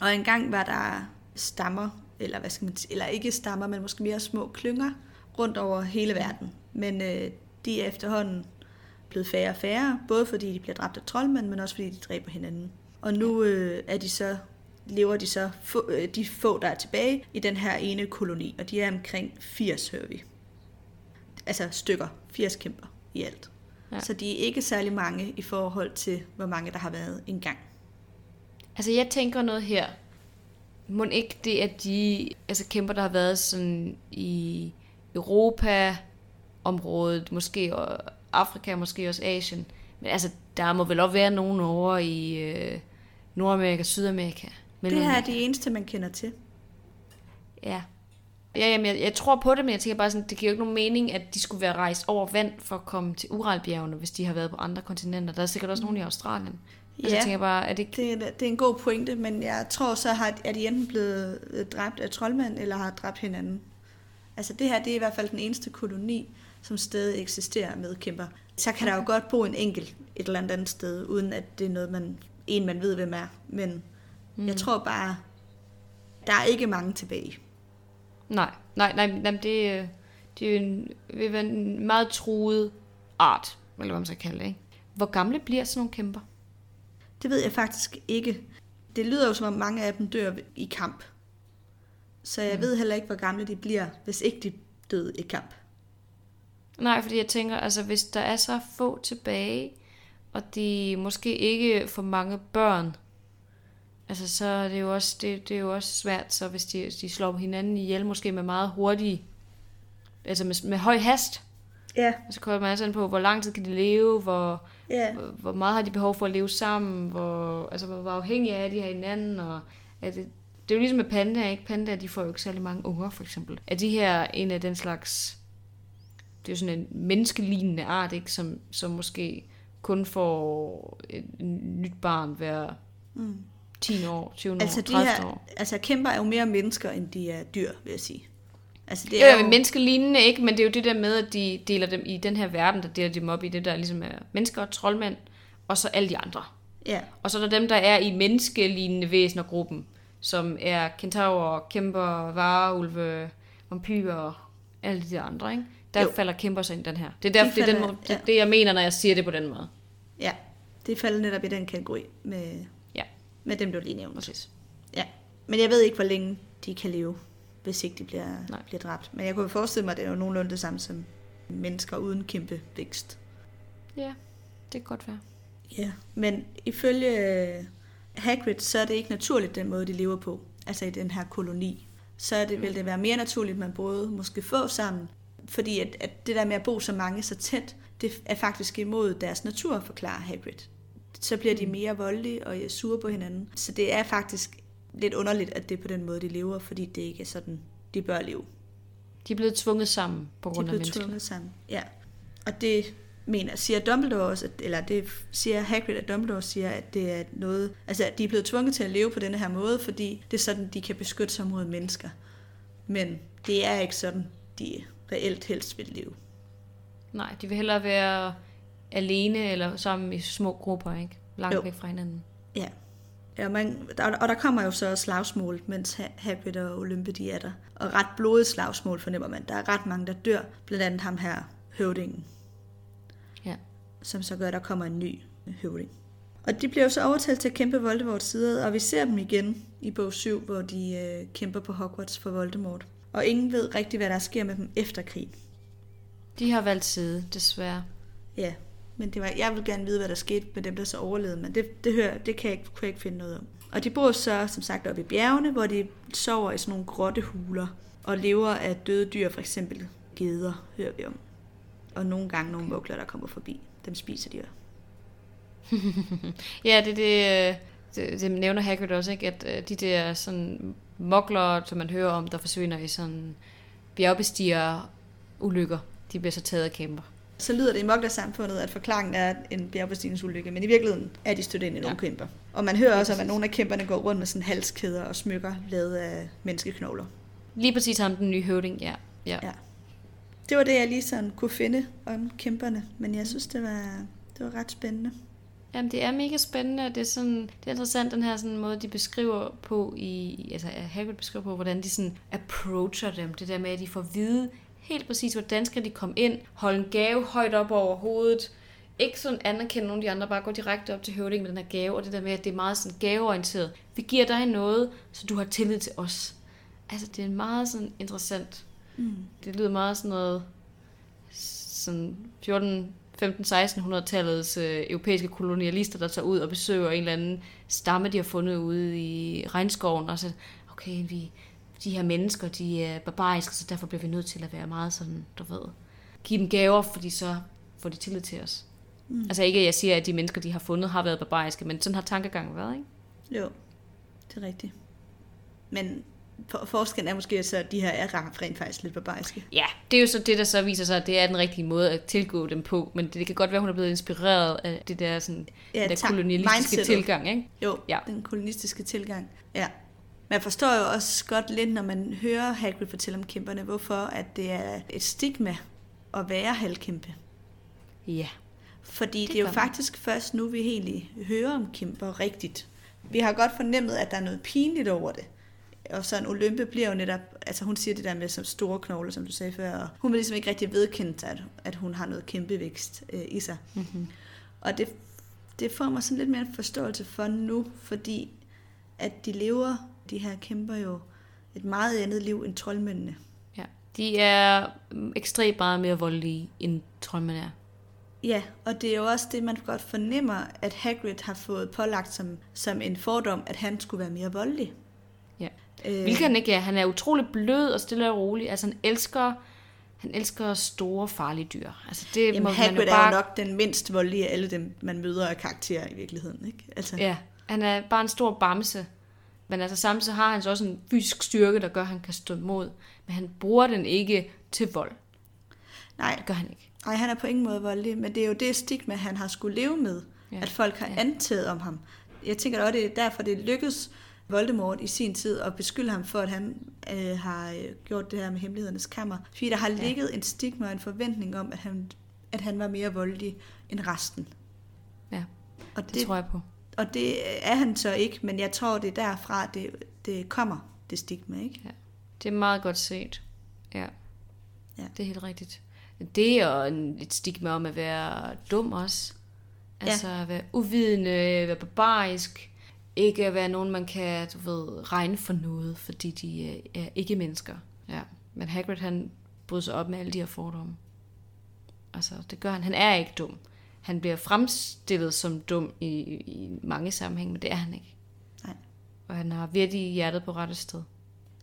Og engang var der stammer, eller, hvad skal man sige, eller ikke stammer, men måske mere små klynger rundt over hele verden. Men øh, de er efterhånden blevet færre og færre, både fordi de bliver dræbt af troldmænd, men også fordi de dræber hinanden. Og nu øh, er de så lever de så få, øh, de få, der er tilbage i den her ene koloni, og de er omkring 80, hører vi. Altså stykker, 80 kæmper i alt. Ja. Så de er ikke særlig mange i forhold til, hvor mange der har været engang. Altså jeg tænker noget her. Må ikke det, at de altså kæmper, der har været sådan i Europa, området, måske og Afrika, måske også Asien. Men altså, der må vel også være nogen over i øh, Nordamerika, Sydamerika. Det her er de eneste, man kender til. Ja. Ja, jamen, jeg, jeg tror på det, men jeg tænker bare sådan, det giver jo ikke nogen mening, at de skulle være rejst over vand for at komme til Uralbjergene, hvis de har været på andre kontinenter. Der er sikkert også nogen i Australien. Altså, Ja, jeg tænker bare, er det ikke... det, er- det er en god pointe, men jeg tror så, har, er de enten blevet øh, dræbt af troldmænd, eller har dræbt hinanden. Altså det her, det er i hvert fald den eneste koloni, som stadig eksisterer med kæmper. Så kan der jo godt bo en enkelt et eller andet andet sted, uden at det er noget, man, en man ved, hvem er. Men mm. jeg tror bare, der er ikke mange tilbage. Nej, nej, nej, nej det, øh, det er jo en, vil være en meget truet art, eller hvad man skal kalde det, ikke? Hvor gamle bliver sådan nogle kæmper? Det ved jeg faktisk ikke. Det lyder jo som om mange af dem dør i kamp. Så jeg mm. ved heller ikke, hvor gamle de bliver, hvis ikke de døde i kamp. Nej, fordi jeg tænker, altså hvis der er så få tilbage, og de måske ikke får mange børn, altså så er det jo også, det, det er jo også svært, så hvis de, de slår hinanden ihjel, måske med meget hurtige, altså med, med høj hast, Ja, så kommer man altså an på, hvor lang tid kan de leve, hvor, ja. hvor, hvor meget har de behov for at leve sammen, hvor, altså hvor, hvor afhængige er de af hinanden, og er det, det er jo ligesom med pandaer, ikke? Pandaer, de får jo ikke særlig mange unger, for eksempel. Er de her en af den slags, det er jo sådan en menneskelignende art, ikke? Som, som måske kun får et nyt barn hver Mm. 10 år, 20 Altså, år, de 30 her, år. altså kæmper er jo mere mennesker, end de er dyr, vil jeg sige. Altså, det er jo jo, menneskelignende, ikke? Men det er jo det der med, at de deler dem i den her verden, der deler dem op i det, der ligesom er mennesker, troldmænd, og så alle de andre. ja, Og så er der dem, der er i menneskelignende væsener-gruppen, som er kentaurer, kæmper, vareulve, vampyrer, alle de andre, ikke? Der Jo. falder kæmper sig ind i den her. Det er derfor, De det er den falder- måde, ja. det, det, jeg mener, når jeg siger det på den måde. ja. Det falder netop i den kategori med, med dem, du lige nævnte. præcis. Ja. Men jeg ved ikke, hvor længe de kan leve, hvis ikke de bliver, Nej. bliver dræbt. Men jeg kunne forestille mig, at det er jo nogenlunde det samme som mennesker uden kæmpe vækst. Ja, det kan godt være. Ja. Men ifølge øh, Hagrid, så er det ikke naturligt den måde, de lever på. Altså i den her koloni. Så er det, vil det være mere naturligt, at man både måske få sammen. Fordi at, at det der med at bo så mange så tæt, det er faktisk imod deres natur, forklarer Hagrid. Så bliver de mere voldelige og er sure på hinanden. Så det er faktisk lidt underligt, at det er på den måde, de lever, fordi det ikke er sådan, de bør leve. De er blevet tvunget sammen på De grund af mennesker. tvunget sammen. Ja. Og det mener, siger Dumbledore også, at, eller det siger Hagrid, at Dumbledore siger, at det er noget, altså at de er blevet tvunget til at leve på denne her måde, fordi det er sådan, de kan beskytte sig mod mennesker. Men det er ikke sådan, de reelt helst vil leve. Nej, de vil hellere være alene eller sammen i små grupper, ikke? Langt Jo. væk fra hinanden. Ja. ja man, der, og der kommer jo så slagsmål, mens Ha- Hagrid og Olympe de er der. Og ret blodet slagsmål fornemmer man. Der er ret mange, der dør. Blandt andet ham her, høvdingen. Ja. som så gør, at der kommer en ny høvding. Og de bliver jo så overtalt til at kæmpe Voldemorts side, og vi ser dem igen i bog 7, hvor de øh, kæmper på Hogwarts for Voldemort. Og ingen ved rigtigt, hvad der sker med dem efter krigen. De har valgt side, desværre. Ja, men det var, jeg vil gerne vide, hvad der skete med dem, der så overlevede, men det, det, hører, det kan jeg, ikke- kunne jeg ikke finde noget om. Og de bor så, som sagt, oppe i bjergene, hvor de sover i sådan nogle grottehuler, og lever af døde dyr, for eksempel geder, hører vi om. Og nogle gange nogle mugler, der kommer forbi. Dem spiser de. Ja, det, det, øh, det, det nævner Hagrid også, ikke? at øh, de der sådan mokler, som man hører om, der forsvinder i sådan bjergbestiger ulykker, de bliver så taget af kæmper. Så lyder det i Mokler-samfundet, at forklaringen er en bjergbestigningsulykke, men i virkeligheden er de i nogle Ja. kæmper. Og man hører også om, at nogle af kæmperne går rundt med sådan halskæder og smykker lavet af menneskeknogler. Lige præcis ham, den nye høvding, ja. ja. Ja. det var det, jeg lige sådan kunne finde om kæmperne. Men jeg synes, det var, det var ret spændende. Jamen, det er mega spændende, og det er, sådan, det er interessant, den her sådan måde, de beskriver på, i, altså Hagrid beskriver på, hvordan de sådan approacher dem. Det der med, at de får at vide helt præcis, hvordan skal de komme ind, holde en gave højt op over hovedet, ikke sådan anerkende nogen af de andre, bare gå direkte op til høvdingen med den her gave, og det der med, at det er meget sådan gaveorienteret. Vi giver dig noget, så du har tillid til os. Altså, det er meget sådan interessant. Mm. Det lyder meget sådan noget, sådan 14, 15-1600-tallets øh, europæiske kolonialister, der tager ud og besøger en eller anden stamme, de har fundet ude i regnskoven, og så, okay, vi, de her mennesker, de er barbariske, så derfor bliver vi nødt til at være meget sådan, du ved, give dem gaver, fordi så får de tillid til os. Mm. Altså ikke, at jeg siger, at de mennesker, de har fundet, har været barbariske, men sådan har tankegangen været, ikke? Jo, det er rigtigt. Men for, forskellen er måske så, at de her er rent faktisk lidt barbariske. Ja, det er jo så det, der så viser sig, at det er den rigtige måde at tilgå dem på. Men det kan godt være, at hun er blevet inspireret af det der, sådan, ja, der kolonialistiske tilgang, ikke? Jo, ja. den kolonialistiske tilgang. Ja. Men jeg forstår jo også godt lidt, når man hører Hagrid fortælle om kæmperne, hvorfor at det er et stigma at være halvkæmpe. Ja. Fordi det, det er jo faktisk først nu, vi egentlig hører om kæmper rigtigt. Vi har godt fornemmet, at der er noget pinligt over det og så en Olympe bliver jo netop, altså hun siger det der med som store knogler, som du sagde før, og hun vil ligesom ikke rigtig vedkendt, at, at hun har noget kæmpe vækst øh, i sig. Mm-hmm. Og det, det får mig sådan lidt mere en forståelse for nu, fordi at de lever, de her kæmper jo, et meget andet liv end troldmændene. Ja, de er ekstremt meget mere voldelige, end troldmændene er. Ja, og det er jo også det, man godt fornemmer, at Hagrid har fået pålagt som, som en fordom, at han skulle være mere voldelig. Øh. Hvilket han ikke er. Han er utrolig blød og stille og rolig. Altså han elsker, han elsker store, farlige dyr. Altså, det Jamen, må Hagrid man jo bare... er jo nok den mindst voldelige af alle dem, man møder af karakterer i virkeligheden. Ikke? Altså... Ja, han er bare en stor bamse. Men altså samtidig har han så også en fysisk styrke, der gør, at han kan stå imod. Men han bruger den ikke til vold. Nej. Det gør han ikke. Nej, han er på ingen måde voldelig, men det er jo det stigma, han har skulle leve med, ja. at folk har ja. antaget om ham. Jeg tænker også, det er derfor, det lykkes Voldemort i sin tid og beskylde ham for, at han øh, har øh, gjort det her med hemmelighedernes kammer. Fordi der har ligget ja. en stigma og en forventning om, at han, at han var mere voldelig end resten. Ja, og det, det tror jeg på. Og det er han så ikke, men jeg tror, det er derfra, det, det kommer, det stigma, ikke? Ja. Det er meget godt set. Ja. ja. Det er helt rigtigt. Det er en, et stigma om at være dum også. Altså ja. at være uvidende, være barbarisk, ikke at være nogen, man kan du ved, regne for noget, fordi de er ikke mennesker. Ja. Men Hagrid, han bryder sig op med alle de her fordomme. Altså, det gør han. Han er ikke dum. Han bliver fremstillet som dum i, i mange sammenhænge, men det er han ikke. Nej. Og han har virkelig hjertet på rette sted.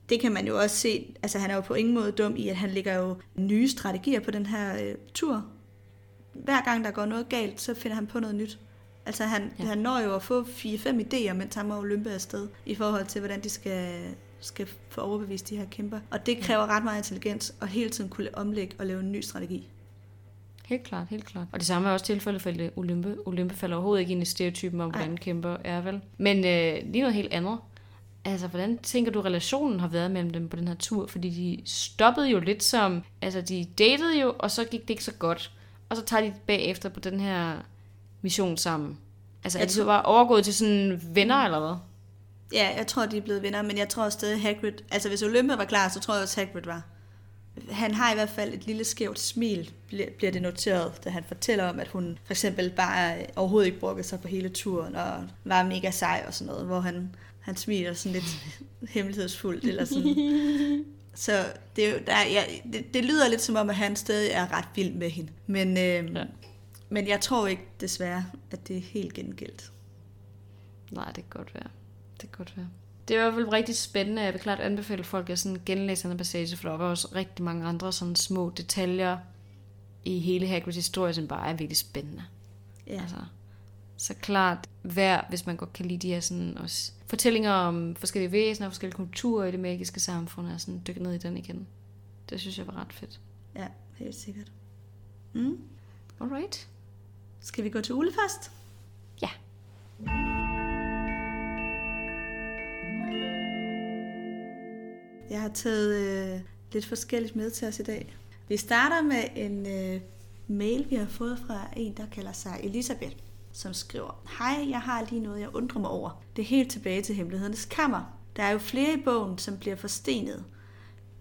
Det kan man jo også se. Altså, han er jo på ingen måde dum i, at han lægger jo nye strategier på den her øh, tur. Hver gang der går noget galt, så finder han på noget nyt. Altså han, ja. han når jo at få 4-5 idéer, mens han må Olympe afsted, i forhold til, hvordan de skal, skal få overbevist de her kæmper. Og det kræver ret meget intelligens, og hele tiden kunne omlægge og lave en ny strategi. Helt klart, helt klart. Og det samme er også tilfældet for Olympe. Olympe falder overhovedet ikke ind i stereotypen om, hvordan Ej. kæmper er vel. Men øh, lige noget helt andet. Altså, hvordan tænker du, relationen har været mellem dem på den her tur? Fordi de stoppede jo lidt som... Altså, de datede jo, og så gik det ikke så godt. Og så tager de bagefter på den her mission sammen? Altså, er de så bare overgået til sådan venner, eller hvad? Ja, jeg tror, de er blevet venner, men jeg tror stadig Hagrid... Altså, hvis Olympia var klar, så tror jeg også, Hagrid var. Han har i hvert fald et lille skævt smil, bliver det noteret, da han fortæller om, at hun for eksempel bare overhovedet ikke brugte sig på hele turen, og var mega sej og sådan noget, hvor han, han smiler sådan lidt hemmelighedsfuldt, eller sådan. Så det, er der, ja, det, det lyder lidt som om, at han stadig er ret vild med hende. Men, øh, ja. Men jeg tror ikke, desværre, at det er helt gengældt. Nej, det kan godt være. Det kan godt være. Det er i hvert fald rigtig spændende. Jeg vil klart anbefale folk at sådan genlæse den passage, for der var også rigtig mange andre sådan små detaljer i hele Hagrids historie, som bare er virkelig spændende. Ja. Altså, så klart værd, hvis man godt kan lide de her sådan også fortællinger om forskellige væsener og forskellige kulturer i det magiske samfund, og sådan dykke ned i den igen. Det synes jeg var ret fedt. Ja, helt sikkert. Mm. Alright. Skal vi gå til ulefast? Ja. Jeg har taget øh, lidt forskelligt med til os i dag. Vi starter med en øh, mail, vi har fået fra en, der kalder sig Elisabeth, som skriver, Hej, jeg har lige noget, jeg undrer mig over. Det er helt tilbage til hemmelighedernes kammer. Der er jo flere i bogen, som bliver forstenet.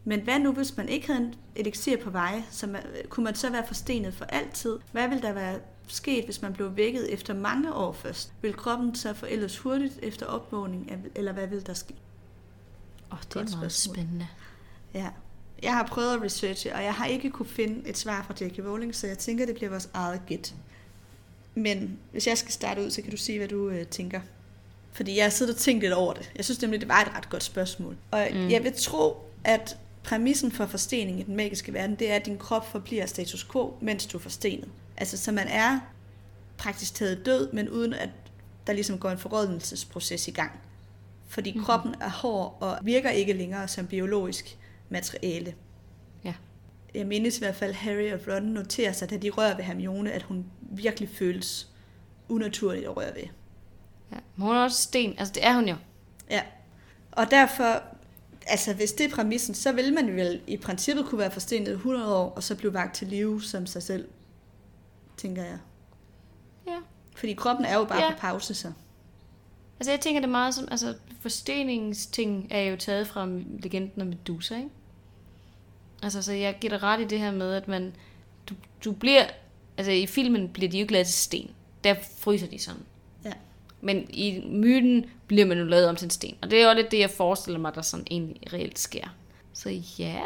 Men hvad nu, hvis man ikke havde en elixir på vej, så man, kunne man så være forstenet for altid? Hvad ville der være sket, hvis man blev vækket efter mange år først? Vil kroppen så forældes hurtigt efter opvågning, eller hvad vil der ske? Oh, det er meget spørgsmål. spændende. Ja. Jeg har prøvet at researche, og jeg har ikke kunne finde et svar fra J.K. Rowling, så jeg tænker, det bliver vores eget gæt. Men hvis jeg skal starte ud, så kan du sige, hvad du øh, tænker. Fordi jeg har siddet og tænkt lidt over det. Jeg synes nemlig, det var et ret godt spørgsmål. Og mm. jeg vil tro, at præmissen for forstening i den magiske verden, det er, at din krop forbliver status quo, mens du er forstenet. Altså, så man er praktisk taget død, men uden at der ligesom går en forrådnelsesproces i gang. Fordi mm-hmm. kroppen er hård og virker ikke længere som biologisk materiale. Ja. Jeg mindes i hvert fald, Harry og Ron noterer sig, da de rører ved Hermione, at hun virkelig føles unaturligt at røre ved. ja. Men hun er også sten. Altså, det er hun jo. Ja. Og derfor, altså hvis det er præmissen, så vil man vel i princippet kunne være forstenet 100 år, og så blive vagt til live som sig selv, tænker jeg. Ja. Fordi kroppen er jo bare Ja. på pause, så. Altså, jeg tænker det meget som, altså, forsteningsting er jo taget fra legenden om Medusa, ikke? Altså, så jeg giver dig ret i det her med, at man, du, du bliver, altså i filmen bliver de jo lavet til sten. Der fryser de sådan. Ja. Men i myten bliver man jo lavet om til en sten. Og det er jo lidt det, jeg forestiller mig, der sådan egentlig reelt sker. Så ja,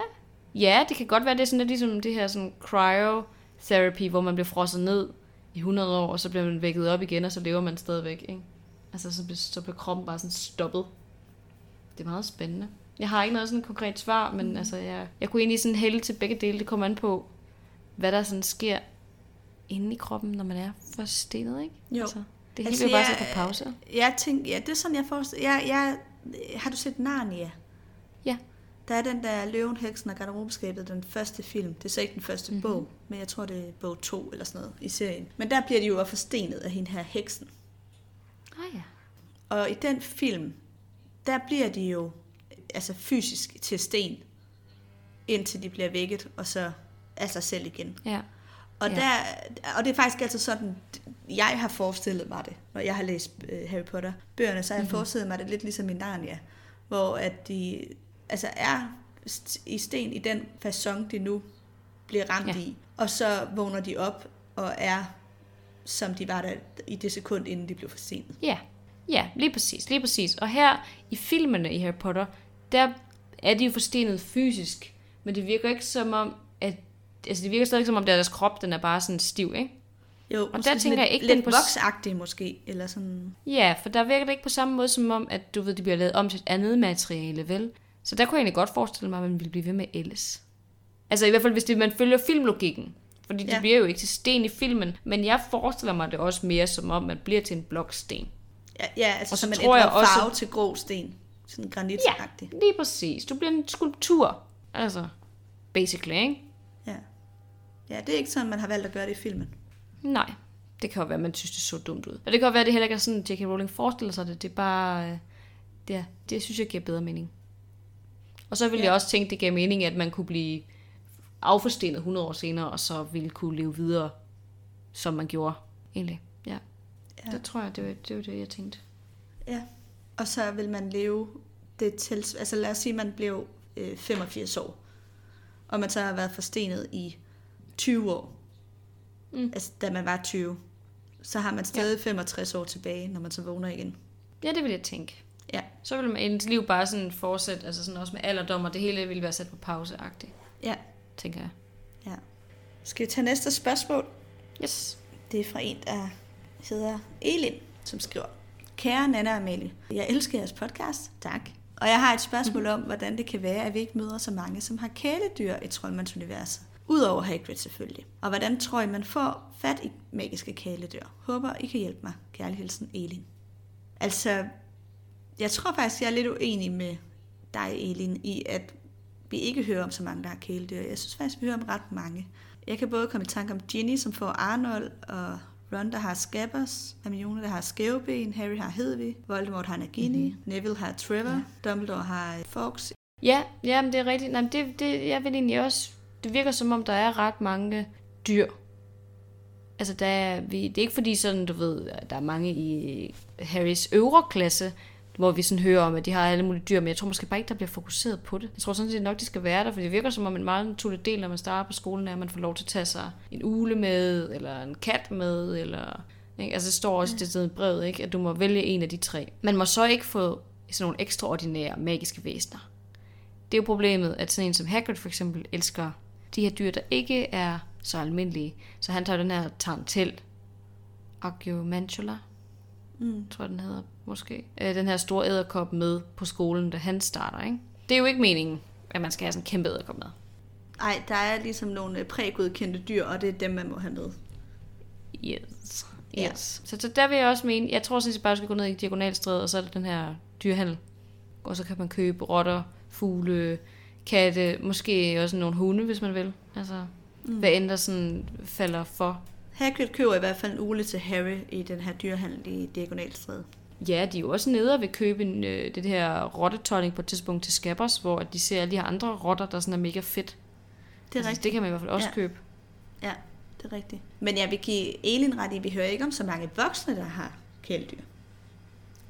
ja, det kan godt være, det er sådan lidt ligesom det her sådan cryotherapy, hvor man bliver frosset ned i 100 år, og så bliver man vækket op igen, og så lever man stadigvæk, ikke? Altså, så bliver, så bliver kroppen bare sådan stoppet. Det er meget spændende. Jeg har ikke noget sådan konkret svar, men mm. altså, jeg, jeg kunne egentlig sådan hælde til begge dele. Det kommer an på, hvad der sådan sker inde i kroppen, når man er forstenet, ikke? Jo. Altså, det hele Altså, altså, bare jeg- på pause. Jeg tænker, ja, det er sådan, jeg forestiller. Jeg, jeg, har du set Narnia? Ja. Der er den der Løven, Heksen og Garderobeskabet, den første film. Det er så ikke den første Mhm. mm-hmm. bog, men jeg tror, det er bog 2 eller sådan noget i serien. Men der bliver de jo forstenet af hende her heksen. Ja. Og i den film, der bliver de jo altså fysisk til sten, indtil de bliver vækket, og så af sig selv igen. Ja. Og, Ja. der, og det er faktisk altid sådan, jeg har forestillet mig det, når jeg har læst øh, Harry Potter bøgerne, så har jeg Mhm. mm-hmm. forestillet mig det lidt ligesom i Narnia, hvor at de altså er i sten i den façon, de nu bliver ramt ja. i, og så vågner de op og er, som de var der i det sekund, inden de blev forstenet. Ja, ja, lige præcis, lige præcis. Og her i filmene i Harry Potter, der er de jo forstenet fysisk, men det virker ikke som om, at altså det virker stadig som om deres krop, den er bare sådan stiv, ikke? Jo, der måske tænker jeg ikke, lidt den på- voksagtig måske, eller sådan. Ja, for der virker det ikke på samme måde som om, at du ved, de bliver lavet om til et andet materiale, vel? Så der kunne jeg egentlig godt forestille mig, at man ville blive ved med ellers. Altså i hvert fald, hvis det, man følger filmlogikken. Fordi det Ja. bliver jo ikke til sten i filmen, men jeg forestiller mig det også mere som om, man bliver til en bloksten. Ja, ja altså Og så som man tror jeg også- farve til grå sten. Sådan granitagtig. Lige præcis. Du bliver en skulptur. Altså, basically, ikke? Ja. ja, det er ikke sådan, man har valgt at gøre det i filmen. Nej, det kan jo være, at man synes, det så dumt ud. Og det kan jo være, at det heller ikke er sådan, J.K. Rowling forestiller sig det. Det er bare... øh, Det, det synes jeg giver bedre mening. Og så ville Ja. jeg også tænke, det gav mening, at man kunne blive afforstenet 100 år senere, og så ville kunne leve videre, som man gjorde. Egentlig, ja. Ja. Det tror jeg, det var, det var det, jeg tænkte. Ja. Og så vil man leve det til... Altså lad os sige, man blev øh, 85 år. Og man så har været forstenet i 20 år. Mm. Altså da man var 20. Så har man stadig ja. 65 år tilbage, når man så vågner igen. Ja, det vil jeg tænke. Ja. Så ville man ens liv bare sådan fortsætte, altså sådan også med alderdom, og det hele ville være sat på pause-agtigt, Ja. Tænker jeg. ja. Skal vi tage næste spørgsmål? Yes. Det er fra en, der hedder Elin, som skriver, Kære Nana og Amalie, jeg elsker jeres podcast. Tak. Og jeg har et spørgsmål om, hvordan det kan være, at vi ikke møder så mange, som har kæledyr i Troldmandsuniverset. Udover Hagrid selvfølgelig. Og hvordan tror I, man får fat i magiske kæledyr? Håber, I kan hjælpe mig. Kærlig hilsen, Elin. Altså, jeg tror faktisk, jeg er lidt uenig med dig, Elin, i at vi ikke hører om så mange, der har kæledyr. Jeg synes faktisk, vi hører om ret mange. Jeg kan både komme i tanke om Ginny, som får Arnold, og Ron, der har Scabbers, Hermione, der har Skæveben, Harry har Hedvig, Voldemort har Nagini, mm-hmm. Neville har Trevor, ja. Dumbledore har Fawkes. Ja, ja, men det er rigtigt. Nej, men det, det, jeg vil egentlig også det virker som om, der er ret mange dyr. Altså, der er, vi, det er ikke fordi sådan, du ved, der er mange i Harrys øvre klasse, hvor vi sådan hører om, at de har alle mulige dyr, men jeg tror måske bare ikke, der bliver fokuseret på det. Jeg tror sådan set nok, de skal være der, for det virker som om en meget naturlig del, når man starter på skolen, er, at man får lov til at tage sig en ule med, eller en kat med, eller... Ikke? Altså, det står også det sted i brevet, ikke? at du må vælge en af de tre. Man må så ikke få sådan nogle ekstraordinære magiske væsener. Det er jo problemet, at sådan en som Hagrid for eksempel elsker de her dyr, der ikke er så almindelige. Så han tager den her tarantel, Argumentula, mm. tror den hedder måske. Øh, den her store æderkop med på skolen, da han starter. Ikke? Det er jo ikke meningen, at man skal have sådan en kæmpe æderkop med. Nej, der er ligesom nogle øh, prægodkendte dyr, og det er dem, man må have med. Yes. Yes. Så, så der vil jeg også mene, jeg tror sådan set bare, at skal gå ned i diagonalstrædet, og så er der den her dyrhandel. Og så kan man købe rotter, fugle, katte, måske også nogle hunde, hvis man vil. Altså, mm. hvad end der sådan falder for. Hagrid køber i hvert fald en ule til Harry i den her dyrhandel i Diagonalstræde. Ja, de er jo også nede og vil købe en, øh, det her rottetolling på et tidspunkt til Scabbers, hvor de ser alle de her andre rotter, der sådan er mega fedt. Det er altså, rigtigt. Det kan man i hvert fald også Ja. købe. Ja, det er rigtigt. Men jeg vil give Elin ret i, vi hører ikke om så mange voksne, der har kæledyr.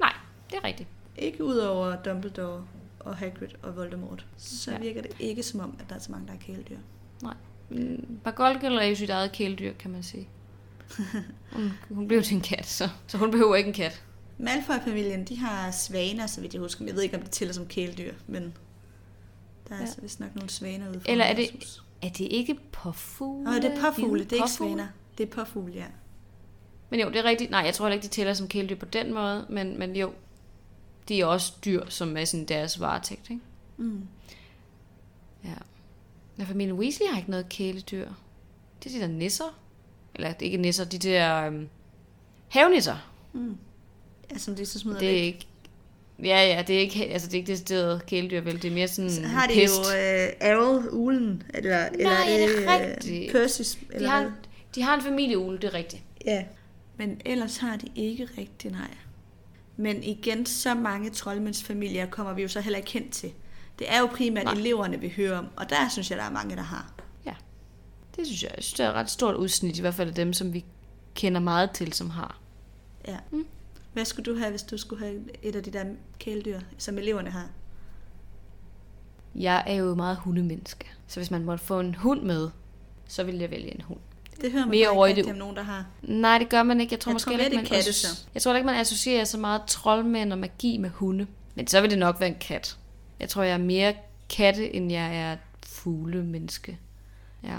Nej, det er rigtigt. Ikke udover Dumbledore og Hagrid og Voldemort. Så Ja. virker det ikke som om, at der er så mange, der har kæledyr. Nej. Mm, Bagolgel er jo sit eget kæledyr, kan man sige. Hun, hun blev til en kat, så, så hun behøver ikke en kat. Malfoy-familien, de har svaner, så vidt jeg husker. Jeg ved ikke, om det tæller som kæledyr, men der er Ja. ja. så vist nok nogle svaner ude Eller er det- hus. Er det ikke påfugle? Nå, det er påfugle, det er ikke svaner. Det er påfugle, ja. Men jo, det er rigtigt. Nej, jeg tror heller ikke, de tæller som kæledyr på den måde, men, men jo, de er også dyr, som er sådan deres varetægt, ikke? Mm. Ja. Ja, familien Weasley har ikke noget kæledyr. Det er de der nisser. Eller det er ikke nisser, de der øhm, havenisser. Mm. Ja, som de så smider Det er væk. ikke... Ja, ja, det er ikke, altså, det er ikke decideret kæledyr, vel? Det er mere sådan Så har de pest. jo øh, Errol, ulen, eller, eller Nej, er det øh, rigtigt? Persis, de, eller har, hvad? de har en familieugle, det er rigtigt. Ja. Men ellers har de ikke rigtigt, nej. Men igen, så mange troldmændsfamilier kommer vi jo så heller ikke kendt til. Det er jo primært nej. eleverne, vi hører om, og der synes jeg, der er mange, der har. Det synes jeg, jeg synes, det er et ret stort udsnit, i hvert fald af dem, som vi kender meget til, som har. Ja. Mm. Hvad skulle du have, hvis du skulle have et af de der kæledyr, som eleverne har? Jeg er jo meget hundemenneske. Så hvis man måtte få en hund med, så ville jeg vælge en hund. Det hører man Mere over ikke det- om nogen, der har. Nej, det gør man ikke. Jeg tror Jeg måske tror ikke, man katte, så. Jeg tror ikke, man associerer så meget troldmænd og magi med hunde. Men så vil det nok være en kat. Jeg tror, jeg er mere katte, end jeg er fuglemenneske. Ja,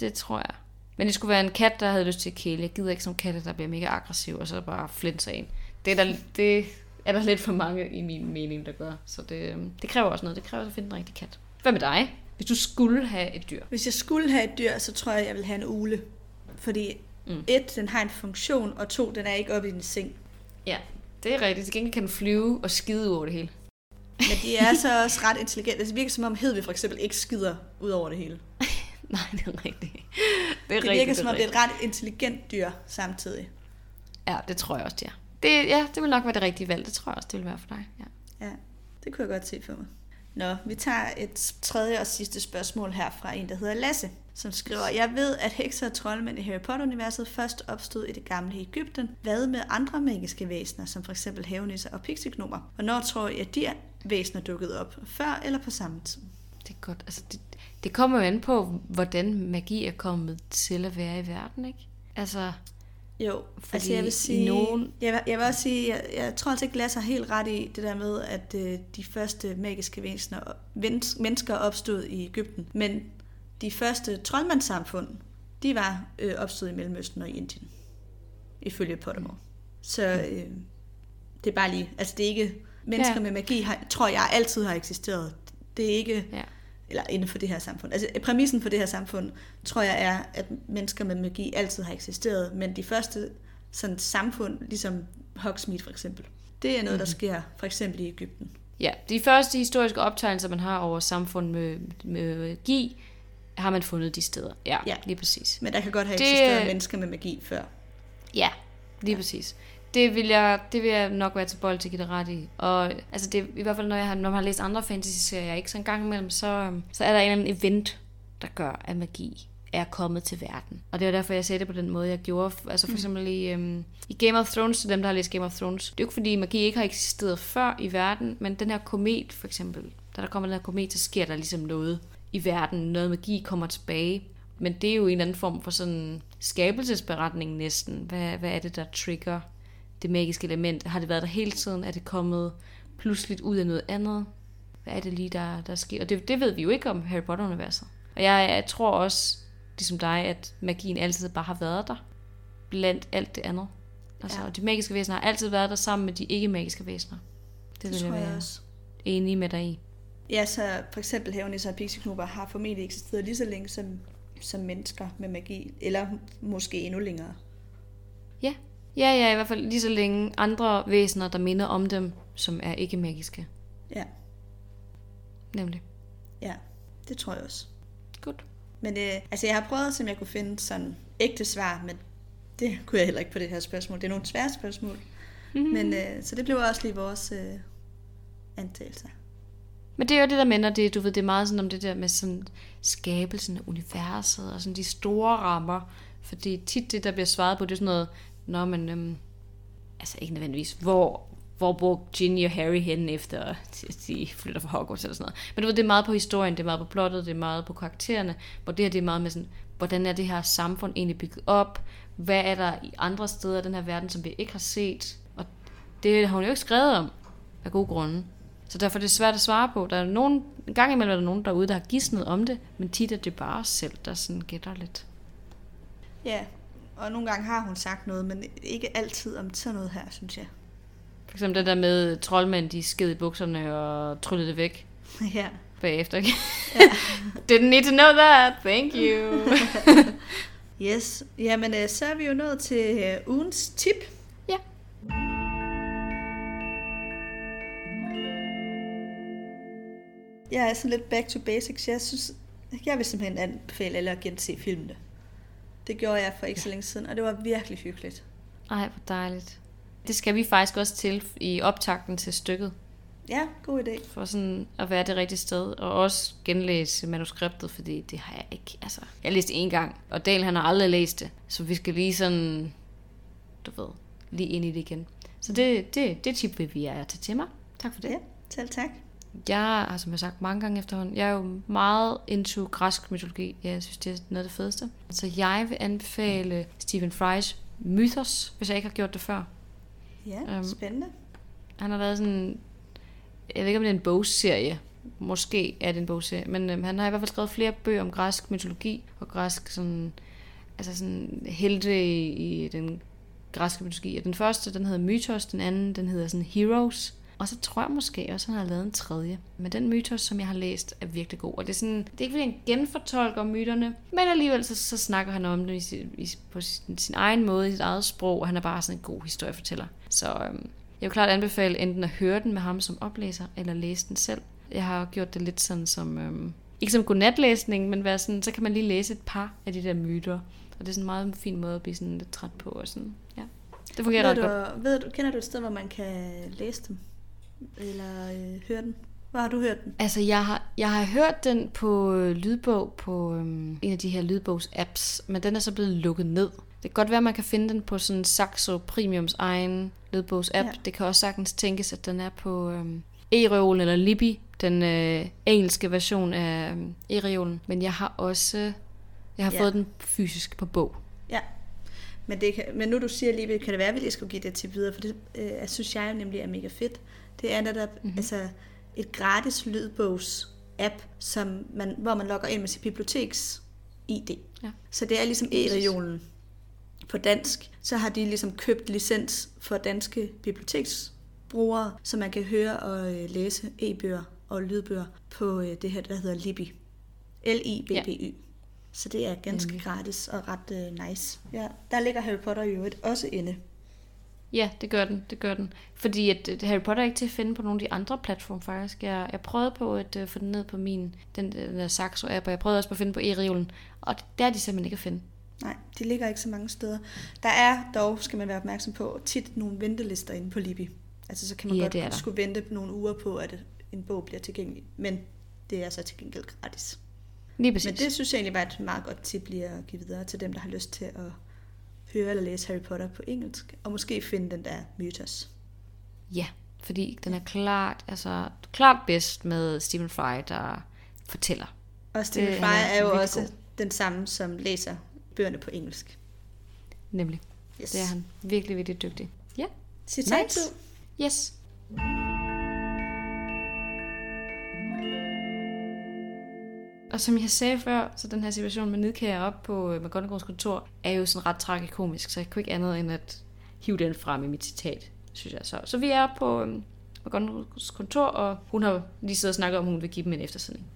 det tror jeg. Men det skulle være en kat, der havde lyst til at kæle. Jeg gider ikke som katte, der bliver mega aggressiv, og så bare flinser en. Det er der, det er der lidt for mange i min mening, der gør. Så det, øhm, det kræver også noget. Det kræver at finde en rigtig kat. Hvad med dig? Hvis du skulle have et dyr. Hvis jeg skulle have et dyr, så tror jeg, jeg vil have en ule. Fordi Mm. mm. et, den har en funktion, og to, den er ikke oppe i din seng. Ja, det er rigtigt. Til gengæld kan den flyve og skide over det hele. Men de er så også ret intelligente. Det virker som om Hedvig for eksempel ikke skider ud over det hele. Nej, det er rigtigt. Det, er Det virker som om, det er et ret intelligent dyr samtidig. Ja, det tror jeg også, det er. Det, ja, det vil nok være det rigtige valg. Det tror jeg også, det vil være for dig. Ja. Ja, det kunne jeg godt se for mig. Nå, vi tager et tredje og sidste spørgsmål her fra en, der hedder Lasse, som skriver, Jeg ved, at hekser og troldmænd i Harry Potter-universet først opstod i det gamle Ægypten. Hvad med andre magiske væsener, som for eksempel havenisser og pixignomer? Hvornår tror I, at de væsener dukkede op? Før eller på samme tid? Det er godt. Altså, det, det kommer jo an på, hvordan magi er kommet til at være i verden, ikke? Altså, Jo, Fordi altså jeg vil sige, nogen- jeg, vil, jeg vil også sige, jeg, jeg tror altså ikke, Lasse har helt ret i det der med, at øh, de første magiske væsener, mennesker opstod i Ægypten. Men de første troldmandssamfund, de var øh, opstået i Mellemøsten og Indien, ifølge Pottermore. Så øh, det er bare lige, altså det er ikke, mennesker ja. med magi, har, tror jeg altid har eksisteret. Det er ikke, ja. Eller inden for det her samfund. Altså præmissen for det her samfund, tror jeg er, at mennesker med magi altid har eksisteret, men de første sådan, samfund, ligesom Hogsmeade for eksempel, det er noget, der sker for eksempel i Ægypten. Ja, de første historiske optegnelser, man har over samfund med, med magi, har man fundet de steder. Ja, ja. Lige præcis. Men der kan godt have Det- eksisteret mennesker med magi før. Ja, lige ja. præcis. Det vil, jeg, det vil jeg nok være til bold til at give ret i. Og altså det, i hvert fald, når, jeg har, når man har læst andre fantasy-serier, ikke, så en gang imellem, så, øhm, så er der en eller anden event, der gør, at magi er kommet til verden. Og det er derfor, jeg sagde det på den måde, jeg gjorde. Altså for eksempel i, øhm, i Game of Thrones, til dem, der har læst Game of Thrones. Det er jo ikke, fordi magi ikke har eksisteret før i verden, men den her komet for eksempel, da der kommer den her komet, så sker der ligesom noget i verden. Noget magi kommer tilbage. Men det er jo en eller anden form for sådan skabelsesberetning næsten. Hvad, hvad er det, der trigger det magiske element? Har det været der hele tiden? Er det kommet pludseligt ud af noget andet? Hvad er det lige, der, der sker? Og det, det ved vi jo ikke om Harry Potter-universet. Og jeg, jeg tror også, ligesom dig, at magien altid bare har været der. Blandt alt det andet. Altså, ja. de magiske væsener har altid været der sammen med de ikke-magiske væsener. Det, det tror jeg, jeg også. enig med dig i. Ja, så for eksempel Hævnis og Pixie har formentlig eksisteret lige så længe som, som mennesker med magi, eller måske endnu længere. Ja. Ja, ja, i hvert fald lige så længe andre væsener, der minder om dem, som er ikke magiske. Ja. Nemlig. Ja, det tror jeg også. Godt. Men øh, altså, jeg har prøvet, som jeg kunne finde sådan ægte svar, men det kunne jeg heller ikke på det her spørgsmål. Det er nogle svære spørgsmål. Mm-hmm. Men, øh, så det blev også lige vores øh, antagelser. Men det er jo det der når det, du ved, det er meget sådan om det der med sådan skabelsen af universet og sådan de store rammer. Fordi tit det, der bliver svaret på, det er sådan noget, Nå, men øhm, altså ikke nødvendigvis, hvor, hvor bor Ginny og Harry hen efter, de flytter fra Hogwarts eller sådan noget. Men du ved, det er meget på historien, det er meget på plottet, det er meget på karaktererne, hvor det her det er meget med sådan, hvordan er det her samfund egentlig bygget op, hvad er der i andre steder af den her verden, som vi ikke har set, og det har hun jo ikke skrevet om, af gode grunde. Så derfor er det svært at svare på. Der er nogen, en gang imellem er der nogen derude, der har gidsnet om det, men tit er det bare os selv, der sådan gætter lidt. Ja, og nogle gange har hun sagt noget, men ikke altid om sådan noget her, synes jeg. For eksempel det der med troldmænd, de sked i bukserne og tryllede det væk. Ja. Bagefter. ja. Didn't need to know that. Thank you. yes. Jamen, øh, så er vi jo nået til øh, ugens tip. Ja. Jeg er sådan lidt back to basics. Jeg synes, jeg vil simpelthen anbefale alle at gense filmene. Det gjorde jeg for ikke så længe siden, og det var virkelig hyggeligt. Ej, hvor dejligt. Det skal vi faktisk også til i optakten til stykket. Ja, god idé. For sådan at være det rigtige sted, og også genlæse manuskriptet, fordi det har jeg ikke, altså, jeg har læst det en gang, og Dale han har aldrig læst det, så vi skal lige sådan, du ved, lige ind i det igen. Så det, det, det tip vil vi er til til mig. Tak for det. Ja, selv tak. Jeg har, som jeg sagt mange gange efterhånden, jeg er jo meget into græsk mytologi. Jeg synes, det er noget af det fedeste. Så jeg vil anbefale Stephen Fry's Mythos, hvis jeg ikke har gjort det før. Ja, um, spændende. Han har lavet sådan, jeg ved ikke om det er en bogserie, måske er det en bogserie, men øhm, han har i hvert fald skrevet flere bøger om græsk mytologi og græsk sådan, altså sådan helte i, i den græske mytologi. Og den første, den hedder Mythos, den anden, den hedder sådan Heroes. Og så tror jeg måske også, at han har lavet en tredje. Men den mytos, som jeg har læst, er virkelig god. Og det er, sådan, det er ikke fordi, han genfortolker myterne, men alligevel så, så snakker han om det i, i, på sin, sin egen måde, i sit eget sprog, og han er bare sådan en god historiefortæller. Så øhm, jeg vil klart anbefale enten at høre den med ham som oplæser, eller læse den selv. Jeg har gjort det lidt sådan som, øhm, ikke som godnatlæsning, men være sådan, så kan man lige læse et par af de der myter. Og det er sådan en meget fin måde at blive sådan lidt træt på. Og sådan, ja. Det fungerer ved ret du, godt. Ved du, kender du et sted, hvor man kan læse dem? Eller øh, høre den? Hvor har du hørt den? Altså, jeg har, jeg har hørt den på øh, lydbog på øhm, en af de her lydbogs-apps, men den er så blevet lukket ned. Det kan godt være, at man kan finde den på sådan Saxo Premiums egen lydbogs-app. Ja. Det kan også sagtens tænkes, at den er på øhm, e-reolen eller Libby, den øh, engelske version af øhm, e-reolen. Men jeg har også jeg har ja. fået den fysisk på bog. Ja, men, det kan, men nu du siger lige, kan det være, at vi lige skulle give det til videre, for det øh, synes jeg nemlig er mega fedt. Det er netop mm-hmm. altså, et gratis lydbogs-app, som man, hvor man logger ind med sit biblioteks ID. Ja. Så det er ligesom e-regionen på dansk. Så har de ligesom købt licens for danske biblioteksbrugere, så man kan høre og øh, læse e-bøger og lydbøger på øh, det her, der hedder Libby. L-I-B-B-Y. Ja. Så det er ganske mm. gratis og ret uh, nice. Ja, der ligger Harry Potter i øvrigt også inde. Ja, det gør den, det gør den. Fordi at, Harry Potter er ikke til at finde på nogle af de andre platforme faktisk. Jeg, jeg prøvede på at uh, få den ned på min, den, den der Saxo-app, og jeg prøvede også på at finde på e og der er de simpelthen ikke at finde. Nej, de ligger ikke så mange steder. Der er dog, skal man være opmærksom på, tit nogle ventelister inde på Libby. Altså så kan man ja, godt skulle vente nogle uger på, at en bog bliver tilgængelig. Men det er så til gengæld gratis. Lige præcis. Men det synes jeg egentlig var et meget godt tip lige at give videre til dem, der har lyst til at høre eller læse Harry Potter på engelsk, og måske finde den der mytos. Ja, fordi den er klart, altså, klart bedst med Stephen Fry, der fortæller. Og Stephen Det- Fry er er jo også god. den samme, som læser bøgerne på engelsk. Nemlig. Yes. Det er han. Virkelig, virkelig dygtig. Ja. Citat Nice. Yes. Og som jeg sagde før, så den her situation med nedkære op på øh, McGonagalls kontor, er jo sådan ret tragikomisk, så jeg kunne ikke andet end at hive den frem i mit citat, synes jeg så. Så vi er på øh, McGonagalls kontor, og hun har lige siddet og snakket om, at hun vil give dem en eftersidning.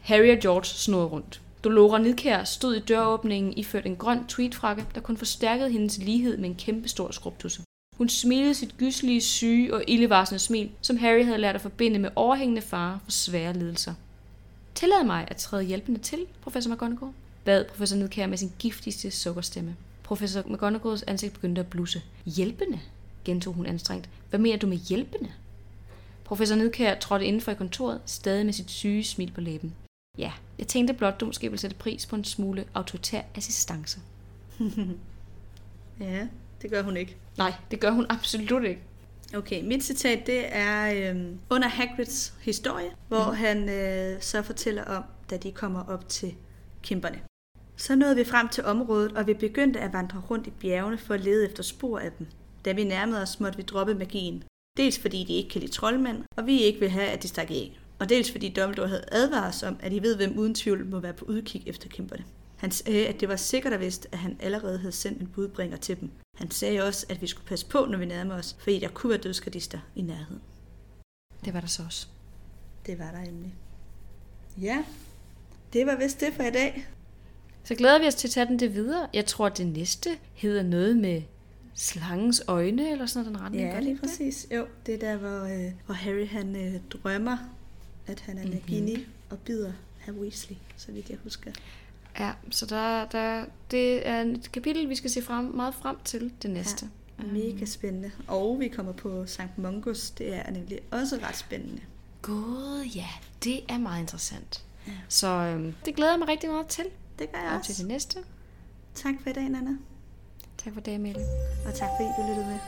Harry og George snurrede rundt. Dolora Nidkær stod i døråbningen iført en grøn tweedfrakke, der kun forstærkede hendes lighed med en kæmpe stor skrubtusse. Hun smilede sit gyslige, syge og ildevarsende smil, som Harry havde lært at forbinde med overhængende fare for svære lidelser. Tillad mig at træde hjælpende til, professor McGonagall, bad professor Nidkær med sin giftigste sukkerstemme. Professor McGonagalls ansigt begyndte at blusse. Hjælpende? gentog hun anstrengt. Hvad mener du med hjælpende? Professor Nidkær trådte indenfor i kontoret, stadig med sit syge smil på læben. Ja, jeg tænkte blot, du måske ville sætte pris på en smule autoritær assistance. Ja, det gør hun ikke. Nej, det gør hun absolut ikke. Okay, mit citat det er øhm, under Hagrids historie, hvor mm. han øh, så fortæller om, da de kommer op til kæmperne. Så nåede vi frem til området, og vi begyndte at vandre rundt i bjergene for at lede efter spor af dem. Da vi nærmede os, måtte vi droppe magien. Dels fordi de ikke kan lide troldmænd, og vi ikke vil have, at de stak af. Og dels fordi Dumbledore havde advaret os om, at I ved, hvem uden tvivl må være på udkig efter kæmperne. Han sagde, at det var sikkert og vist, at han allerede havde sendt en budbringer til dem. Han sagde også, at vi skulle passe på, når vi nærmede os, fordi der kunne være dødsgardister i nærheden. Det var der så også. Det var der endelig. Ja, det var vist det for i dag. Så glæder vi os til at tage den det videre. Jeg tror, at det næste hedder noget med slangens øjne, eller sådan noget, den retning. Ja, lige ikke det? præcis. Jo, det er der, hvor, øh, hvor Harry han øh, drømmer, at han er Mhm. Nagini og bider herr Weasley, så vidt jeg husker. Ja, så der, der, det er et kapitel, vi skal se frem, meget frem til det næste. Ja, mega spændende. Og vi kommer på Sankt Mungus. Det er nemlig også ret spændende. God, ja, det er meget interessant. Ja. Så øhm, det glæder jeg mig rigtig meget til. Det gør jeg Og til også. det næste. Tak for i dag, Nana. Tak for det, Amelie. Og tak fordi du lyttede med.